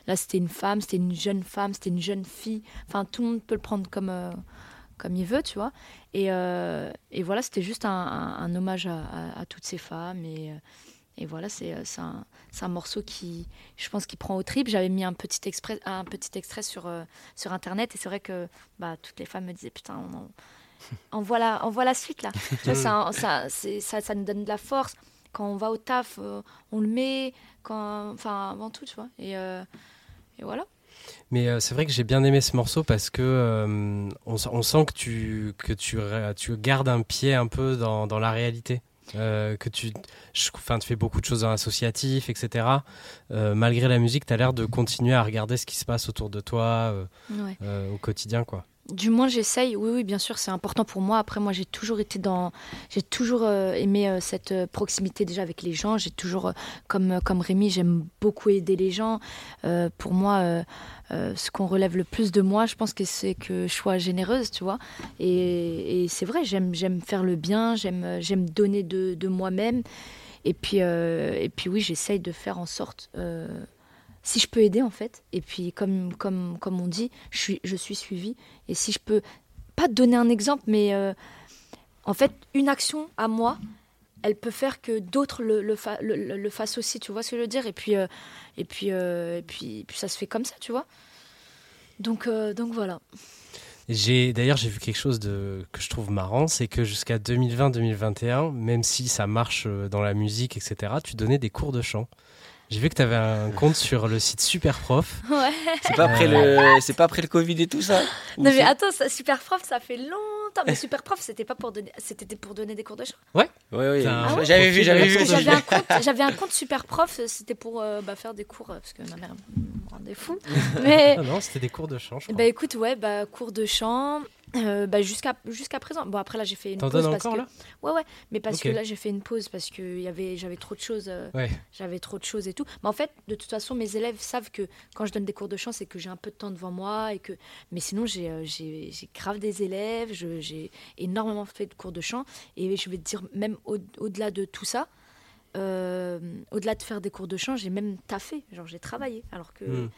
là c'était une femme, c'était une jeune femme, c'était une jeune fille. Enfin, tout le monde peut le prendre comme, euh, comme il veut, tu vois. Et, euh, et voilà, c'était juste un, hommage à, toutes ces femmes. Et, euh, et voilà, c'est euh, un, un morceau qui, je pense, qui prend au trip. J'avais mis un petit, exprès, un petit extrait sur, euh, sur Internet et c'est vrai que bah, toutes les femmes me disaient Putain, on, en- on, voit, la, on voit la suite là. [LAUGHS] Tu vois, ça, ça, c'est- ça, ça nous donne de la force. Quand on va au taf, euh, on le met. Quand, enfin, avant tout, tu vois. Et, euh, et voilà. Mais euh, c'est vrai que j'ai bien aimé ce morceau parce que on, sent que tu que tu ré- tu gardes un pied un peu dans, dans la réalité. Que tu, je- enfin, tu fais beaucoup de choses dans l'associatif, etc. Malgré la musique, tu as l'air de continuer à regarder ce qui se passe autour de toi Ouais. au quotidien, quoi. Du moins, j'essaye. Oui, oui, bien sûr, c'est important pour moi. Après, moi, j'ai toujours été dans. J'ai toujours euh, aimé euh, cette euh, proximité déjà avec les gens. J'ai toujours, comme, comme Rémi, j'aime beaucoup aider les gens. Pour moi, ce qu'on relève le plus de moi, je pense que c'est que je sois généreuse, tu vois. Et, et c'est vrai, j'aime faire le bien, j'aime donner de, de moi-même. Et puis, et puis, oui, j'essaye de faire en sorte. Euh, si je peux aider en fait, et puis comme, comme, comme on dit, je suis, je suis suivie, et si je peux, pas donner un exemple, mais euh, en fait, une action à moi, elle peut faire que d'autres le, le, le- le- fassent aussi, tu vois ce que je veux dire Et puis, euh, et puis, euh, et puis, ça se fait comme ça, tu vois donc, euh, donc voilà. J'ai d'ailleurs j'ai vu quelque chose de que je trouve marrant, c'est que jusqu'à 2020-2021, même si ça marche euh, dans la musique, etc., tu donnais des cours de chant. J'ai vu que tu avais un compte sur le site Superprof. [LAUGHS] Ouais. C'est pas après Euh, le, c'est pas après le Covid et tout ça. Non mais attends, ça, super prof, ça fait longtemps. Mais super prof, c'était pas pour donner, c'était pour donner des cours de chant. Ouais. Ouais, ouais. Un J'avais vu, j'avais vu. J'avais un [LAUGHS] compte, j'avais un compte super prof, c'était pour euh, bah, faire des cours euh, parce que ma mère me rendait fou. Mais [LAUGHS] Ah non, c'était des cours de chant, je crois. bah écoute, ouais, bah cours de chant. Euh, bah, jusqu'à jusqu'à présent. Bon après là j'ai fait une pause parce encore, que là? Ouais ouais, mais parce que là j'ai fait une pause parce que y avait j'avais trop de choses. euh, Ouais. J'avais trop de choses et tout. Mais en fait, de toute façon, mes élèves savent que quand je donne des cours de chant, c'est que j'ai un peu de temps devant moi. Et que... Mais sinon, j'ai euh, j'ai grave des élèves, j'ai énormément fait de cours de chant. Et je vais te dire, même au- au-delà de tout ça, au-delà de faire des cours de chant, j'ai même taffé. Genre, j'ai travaillé. Alors que Hmm.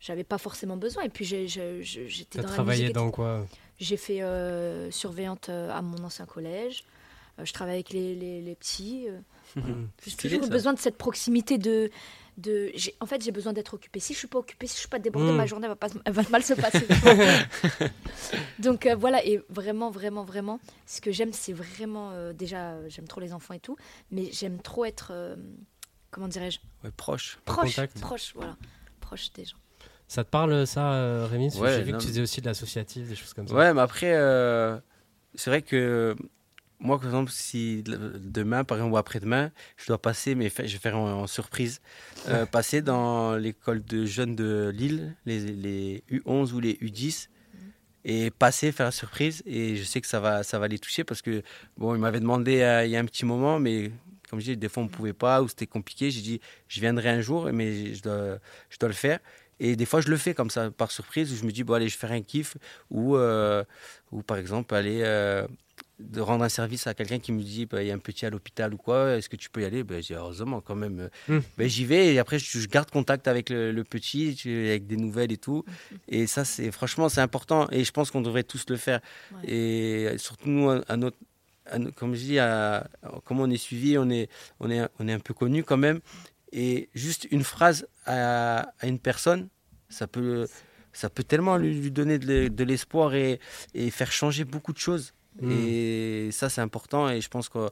j'avais pas forcément besoin. Et puis, j'étais dans la travaillé musique, dans quoi? J'ai fait euh, surveillante euh, à mon ancien collège. Euh, je travaille avec les, les- les petits. Mhm. J'ai toujours besoin de cette proximité de. de en fait, j'ai besoin d'être occupée. Si je suis pas occupée, si je suis pas débordée, Mm. ma journée va, pas, va mal se passer. [LAUGHS] Donc euh, voilà, et vraiment, vraiment, vraiment, ce que j'aime, c'est vraiment. euh, déjà, j'aime trop les enfants et tout, mais j'aime trop être. comment dirais-je? Ouais, proche. Proche, contact. proche, voilà. Proche des gens. Ça te parle ça, euh, Rémi? Ouais, J'ai vu non, que tu faisais aussi de l'associatif, des choses comme ça. Ouais, mais après, euh, c'est vrai que moi, par exemple, si de- demain, par exemple, ou après-demain, je dois passer, mais je vais faire en, en surprise, euh, passer dans l'école de jeunes de Lille, les, les U11 ou les U10, et passer, faire la surprise. Et je sais que ça va, ça va les toucher parce que, bon, ils m'avaient demandé euh, il y a un petit moment, mais comme je dis, des fois, on ne pouvait pas ou c'était compliqué. J'ai dit, je viendrai un jour, mais je dois, je dois le faire. Et des fois, je le fais comme ça, par surprise, où je me dis, bon, allez, je vais faire un kiff. Ou, euh, ou par exemple, aller euh, de rendre un service à quelqu'un qui me dit, bah, il y a un petit à l'hôpital ou quoi, est-ce que tu peux y aller? Ben, Je dis, heureusement, quand même. Hmm. Ben, J'y vais et après, je, je garde contact avec le, le petit, avec des nouvelles et tout. Et ça, c'est franchement, c'est important. Et je pense qu'on devrait tous le faire. Ouais. Et surtout, nous, à, à notre. à comme je dis, à, comme on est suivi, on est, on est, on est un peu connu quand même. Et juste une phrase à, à une personne, ça peut, ça peut tellement lui, lui donner de l'e- de l'espoir et, et faire changer beaucoup de choses. Mm. Et ça, c'est important. Et je pense que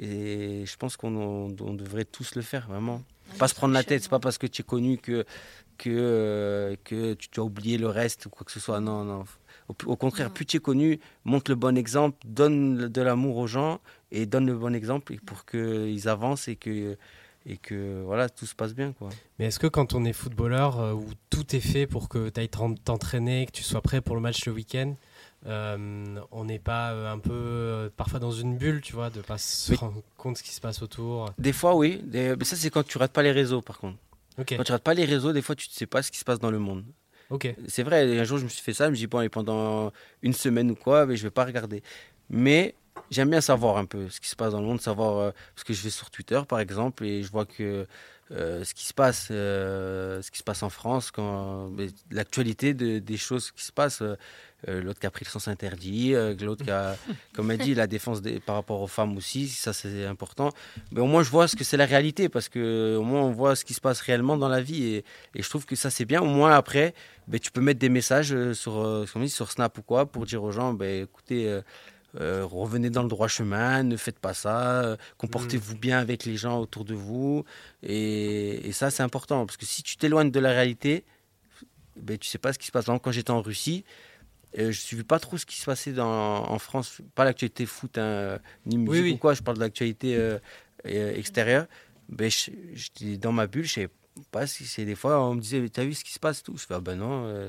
Et je pense qu'on on- on devrait tous le faire, vraiment. Pas se prendre la tête, c'est pas parce que tu es connu que, que, euh, que tu dois oublier le reste ou quoi que ce soit. Non, non. Au, au contraire, plus tu es connu, montre le bon exemple, donne de l'amour aux gens et donne le bon exemple pour qu'ils avancent et que, et que voilà, tout se passe bien. Quoi. Mais est-ce que quand on est footballeur, euh, où tout est fait pour que tu ailles t'en- t'entraîner, que tu sois prêt pour le match le week-end, euh, on n'est pas euh, un peu parfois dans une bulle, tu vois, de pas se Oui. rendre compte de ce qui se passe autour? Des fois, oui. Des- mais ça, c'est quand tu rates pas les réseaux, par contre. Ok. Quand tu rates pas les réseaux, des fois, tu ne sais pas ce qui se passe dans le monde. Ok. C'est vrai, un jour, je me suis fait ça, je me dis, bon, allez, pendant une semaine ou quoi, mais je vais pas regarder. Mais j'aime bien savoir un peu ce qui se passe dans le monde, savoir, euh, parce que je vais sur Twitter, par exemple, et je vois que euh, ce qui se passe, euh, ce qui se passe en France, quand l'actualité de- des choses qui se passent, l'autre qui a pris le sens interdit, l'autre qui a, [LAUGHS] comme elle dit, la défense des- par rapport aux femmes aussi, ça c'est important. Mais au moins je vois ce que c'est la réalité, parce que au moins on voit ce qui se passe réellement dans la vie, et, et je trouve que ça c'est bien. Au moins après, ben, tu peux mettre des messages sur, sur Snap ou quoi, pour dire aux gens, ben, écoutez. Euh, revenez dans le droit chemin, ne faites pas ça, euh, comportez-vous bien avec les gens autour de vous. Et, et ça, c'est important. Parce que si tu t'éloignes de la réalité, ben, tu sais pas ce qui se passe. Par exemple, quand j'étais en Russie, euh, je ne suivais pas trop ce qui se passait dans, en France. Pas l'actualité foot, hein, ni musique oui. ou quoi. Je parle de l'actualité extérieure. Ben, j'étais dans ma bulle, je savais pas si c'est des fois, on me disait, t'as vu ce qui se passe tout Je fais, ah ben non.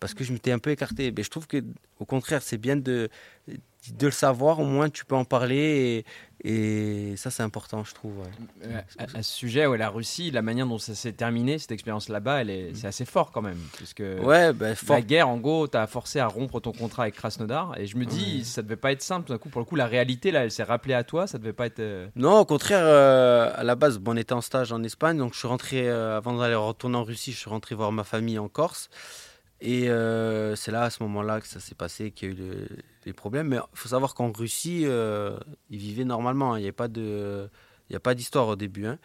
parce que je m'étais un peu écarté. Mais je trouve que, au contraire, c'est bien de, de le savoir. Au moins, tu peux en parler. Et, et ça, c'est important, je trouve. ouais. Euh, à, à ce sujet, ouais, la Russie, la manière dont ça s'est terminé, cette expérience là-bas, est, c'est assez fort quand même. Parce que Ouais, ben, fort. la guerre, en gros, t'as forcé à rompre ton contrat avec Krasnodar. Et je me dis, ça devait pas être simple. Tout d'un coup, pour le coup, la réalité, là, elle s'est rappelée à toi. Ça devait pas être. euh, Non, au contraire, euh, à la base, bon, on était en stage en Espagne, donc je suis rentré, euh, avant d'aller retourner en Russie, je suis rentré voir ma famille en Corse. Et euh, c'est là, à ce moment-là, que ça s'est passé, qu'il y a eu le- les problèmes. Mais il faut savoir qu'en Russie, euh, ils vivaient normalement. hein. Il n'y a pas de, il y a pas d'histoire au début. hein.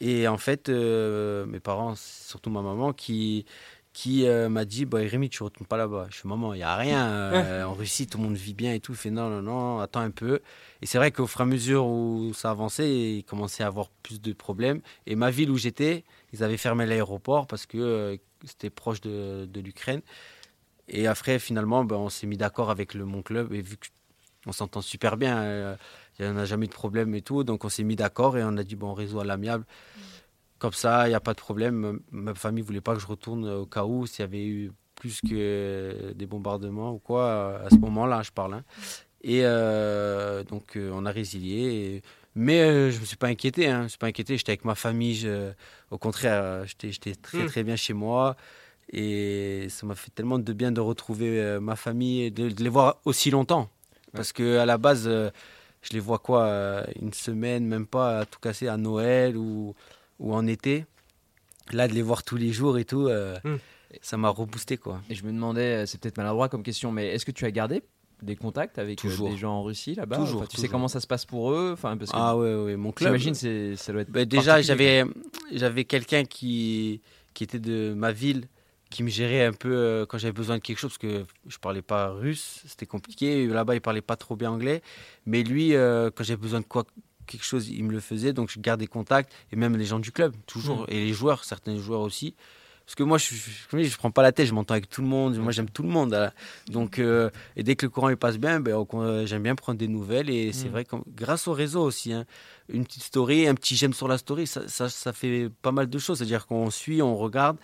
Et en fait, euh, mes parents, surtout ma maman, qui, qui euh, m'a dit bah, Rémi, tu ne retournes pas là-bas. Je suis maman, il n'y a rien. en Russie, tout le monde vit bien et tout. Il fait non, non, non, attends un peu. Et c'est vrai qu'au fur et à mesure où ça avançait, il commençait à avoir plus de problèmes. Et ma ville où j'étais, ils avaient fermé l'aéroport parce que c'était proche de, de l'Ukraine. Et après, finalement, ben, on s'est mis d'accord avec le Mon Club. Et vu qu'on s'entend super bien, euh, il n'y en a jamais eu de problème et tout. Donc on s'est mis d'accord et on a dit, bon, on réseau à l'amiable. Comme ça, il n'y a pas de problème. Ma famille ne voulait pas que je retourne au cas où s'il y avait eu plus que des bombardements ou quoi. À ce moment-là, je parle. hein. Et euh, donc, euh, on a résilié. et- Mais euh, je ne me suis pas inquiété. Hein. Je me suis pas inquiété. J'étais avec ma famille. je- Au contraire, euh, j'étais j'étais très, Mm. très bien chez moi. Et ça m'a fait tellement de bien de retrouver euh, ma famille et de, de les voir aussi longtemps. Parce que à la base, euh, je les vois quoi euh, Une semaine, même pas, à tout casser à Noël ou, ou en été. Là, de les voir tous les jours et tout, euh, Mm. ça m'a reboosté quoi. Et je me demandais, c'est peut-être maladroit comme question, mais est-ce que tu as gardé des contacts avec Toujours. des gens en Russie là-bas? Toujours, Enfin, Tu sais comment ça se passe pour eux? Enfin, parce que Ah ouais, ouais, mon club. J'imagine c'est ça doit être. Ben, déjà, j'avais, j'avais quelqu'un qui, qui était de ma ville, qui me gérait un peu euh, quand j'avais besoin de quelque chose, parce que je parlais pas russe, c'était compliqué. Là-bas, il parlait pas trop bien anglais. Mais lui, euh, quand j'avais besoin de quoi, quelque chose, il me le faisait. Donc, je gardais contact. Et même les gens du club, toujours. Mm. Et les joueurs, certains joueurs aussi. Parce que moi, je, je prends pas la tête, je m'entends avec tout le monde. Moi, j'aime tout le monde. Donc, euh, et dès que le courant il passe bien, ben, j'aime bien prendre des nouvelles. Et c'est Mm. vrai que grâce au réseau aussi, hein, une petite story, un petit j'aime sur la story, ça, ça, ça fait pas mal de choses. C'est-à-dire qu'on suit, on regarde.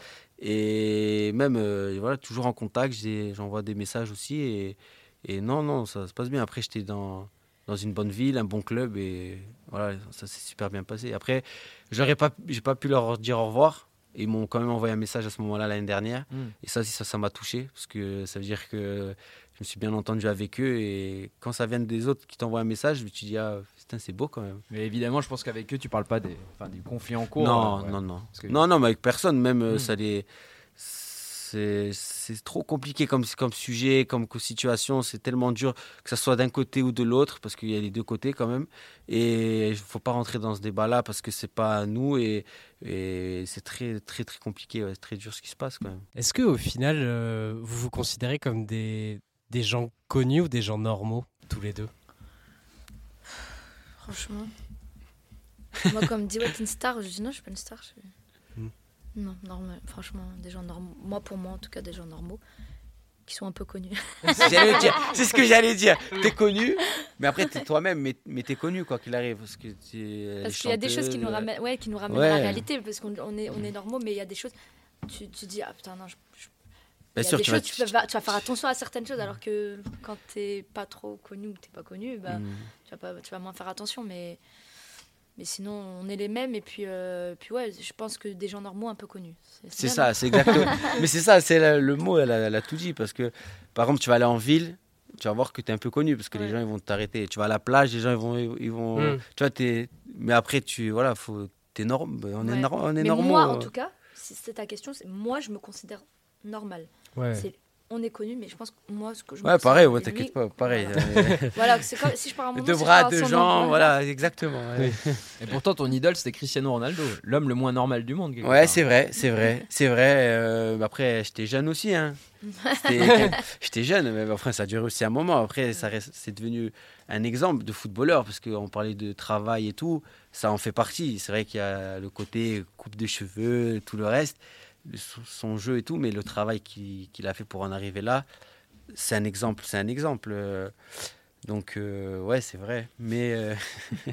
Et même, euh, voilà, toujours en contact, j'envoie des messages aussi. Et, et non, non, ça se passe bien. Après, j'étais dans, dans une bonne ville, un bon club. Et voilà, ça s'est super bien passé. Après, j'aurais pas, j'ai pas pu leur dire au revoir. Ils m'ont quand même envoyé un message à ce moment-là l'année dernière. Mm. Et ça, aussi, ça, ça m'a touché. Parce que ça veut dire que je me suis bien entendu avec eux. Et quand ça vient des autres qui t'envoient un message, je me suis dit, ah, putain, c'est beau quand même. Mais évidemment, je pense qu'avec eux, tu parles pas des, enfin, du conflit en cours. Non, euh, ouais. non, non. Que- Non, non, mais avec personne, même, euh, Hmm. ça les. C'est trop compliqué comme, comme sujet, comme co- situation. C'est tellement dur que ça soit d'un côté ou de l'autre, parce qu'il y a les deux côtés quand même. Et il faut pas rentrer dans ce débat-là parce que c'est pas à nous et, et c'est très, très, très compliqué. ouais. C'est très dur ce qui se passe quand même. Est-ce que au final, euh, vous vous considérez comme des, des gens connus ou des gens normaux, tous les deux? Franchement. Moi, comme dit, ouais, t'es une star, je dis non, je suis pas une star. je suis- Hmm. Non, normal. Franchement, des gens normaux. Moi, pour moi, en tout cas, des gens normaux qui sont un peu connus. C'est ce que j'allais dire. T'es connu, mais après t'es toi-même, mais, mais t'es connu quoi qu'il arrive. Parce Parce qu'il y a des choses qui nous ramènent, ouais, qui nous ramènent Ouais. à la réalité, parce qu'on on est, on est normaux, mais il y a des choses. Tu, tu dis, ah putain, non, je. je- Bien il y a sûr, des tu choses, vas- tu, vas, tu vas faire attention à certaines choses, alors que quand t'es pas trop connu ou que t'es pas connu, bah, Mm. tu, vas pas, tu vas moins faire attention. Mais, mais sinon, on est les mêmes, et puis, euh, puis ouais, je pense que des gens normaux un peu connus. C'est ça, c'est exactement. [LAUGHS] [LAUGHS] mais c'est ça, c'est le mot, elle a, elle a tout dit. Parce que, par exemple, tu vas aller en ville, tu vas voir que tu es un peu connu parce que les gens ils vont t'arrêter. Tu vas à la plage, les gens ils vont. Ils vont Mm. Tu vois, t'es- Mais après, tu. Voilà, faut. T'es norm... On est, Ouais. on est Mais normaux. moi, en euh. tout cas, si c'est ta question, moi, je me considère normal. Ouais. C'est- On est connu, mais je pense que moi, ce que je me Ouais, pareil, ouais, t'inquiète pas, pareil. Voilà, [LAUGHS] Voilà, c'est comme si je parle à mon nom, Deux bras, deux jambes, voilà, exactement. ouais. Et pourtant, ton idole, c'était Cristiano Ronaldo, l'homme le moins normal du monde. Ouais, part. c'est vrai, c'est vrai, c'est vrai. euh, après, j'étais jeune aussi. Hein. J'étais [LAUGHS] j'étais jeune, mais enfin, ça a duré aussi un moment. Après, ça reste- c'est devenu un exemple de footballeur parce qu'on parlait de travail et tout. Ça en fait partie. C'est vrai qu'il y a le côté coupe de cheveux, tout le reste, son jeu et tout, mais le travail qu'il a fait pour en arriver là, c'est un exemple. C'est un exemple. euh, Donc, euh, ouais, c'est vrai. Mais. euh, [LAUGHS]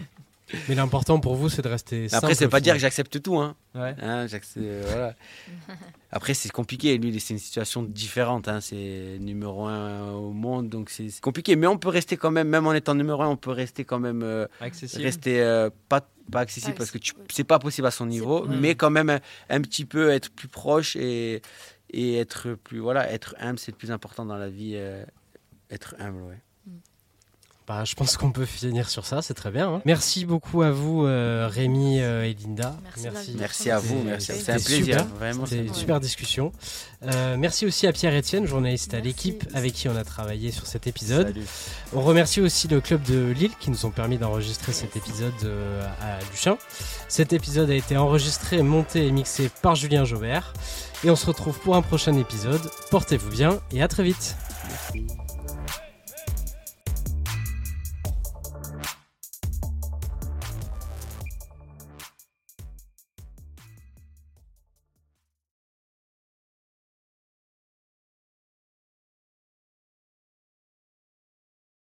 Mais l'important pour vous, c'est de rester simple. Après, c'est pas dire que j'accepte tout. Hein. Ouais. Hein, euh, voilà. [LAUGHS] Après, c'est compliqué. Lui, c'est une situation différente. Hein. C'est numéro un au monde, donc c'est c'est compliqué. Mais on peut rester quand même, même en étant numéro un, on peut rester quand même. euh, Accessible. Rester euh, pas, pas accessible parce que tu- c'est pas possible à son niveau, ouais. mais quand même un, un petit peu être plus proche et, et être plus. Voilà, être humble, c'est le plus important dans la vie. euh, être humble, ouais. Bah, je pense qu'on peut finir sur ça, c'est très bien. hein. Merci beaucoup à vous, euh, Rémi euh, et Linda. Merci l'invitation. Merci à vous, merci. C'est un plaisir. super. Vraiment, C'était c'est une un super discussion. Euh, merci aussi à Pierre-Etienne, journaliste à Merci. l'équipe, avec qui on a travaillé sur cet épisode. Salut. On remercie aussi le club de Lille qui nous ont permis d'enregistrer cet épisode euh, à Luchin. Cet épisode a été enregistré, monté et mixé par Julien Jaubert. Et on se retrouve pour un prochain épisode. Portez-vous bien et à très vite. Merci.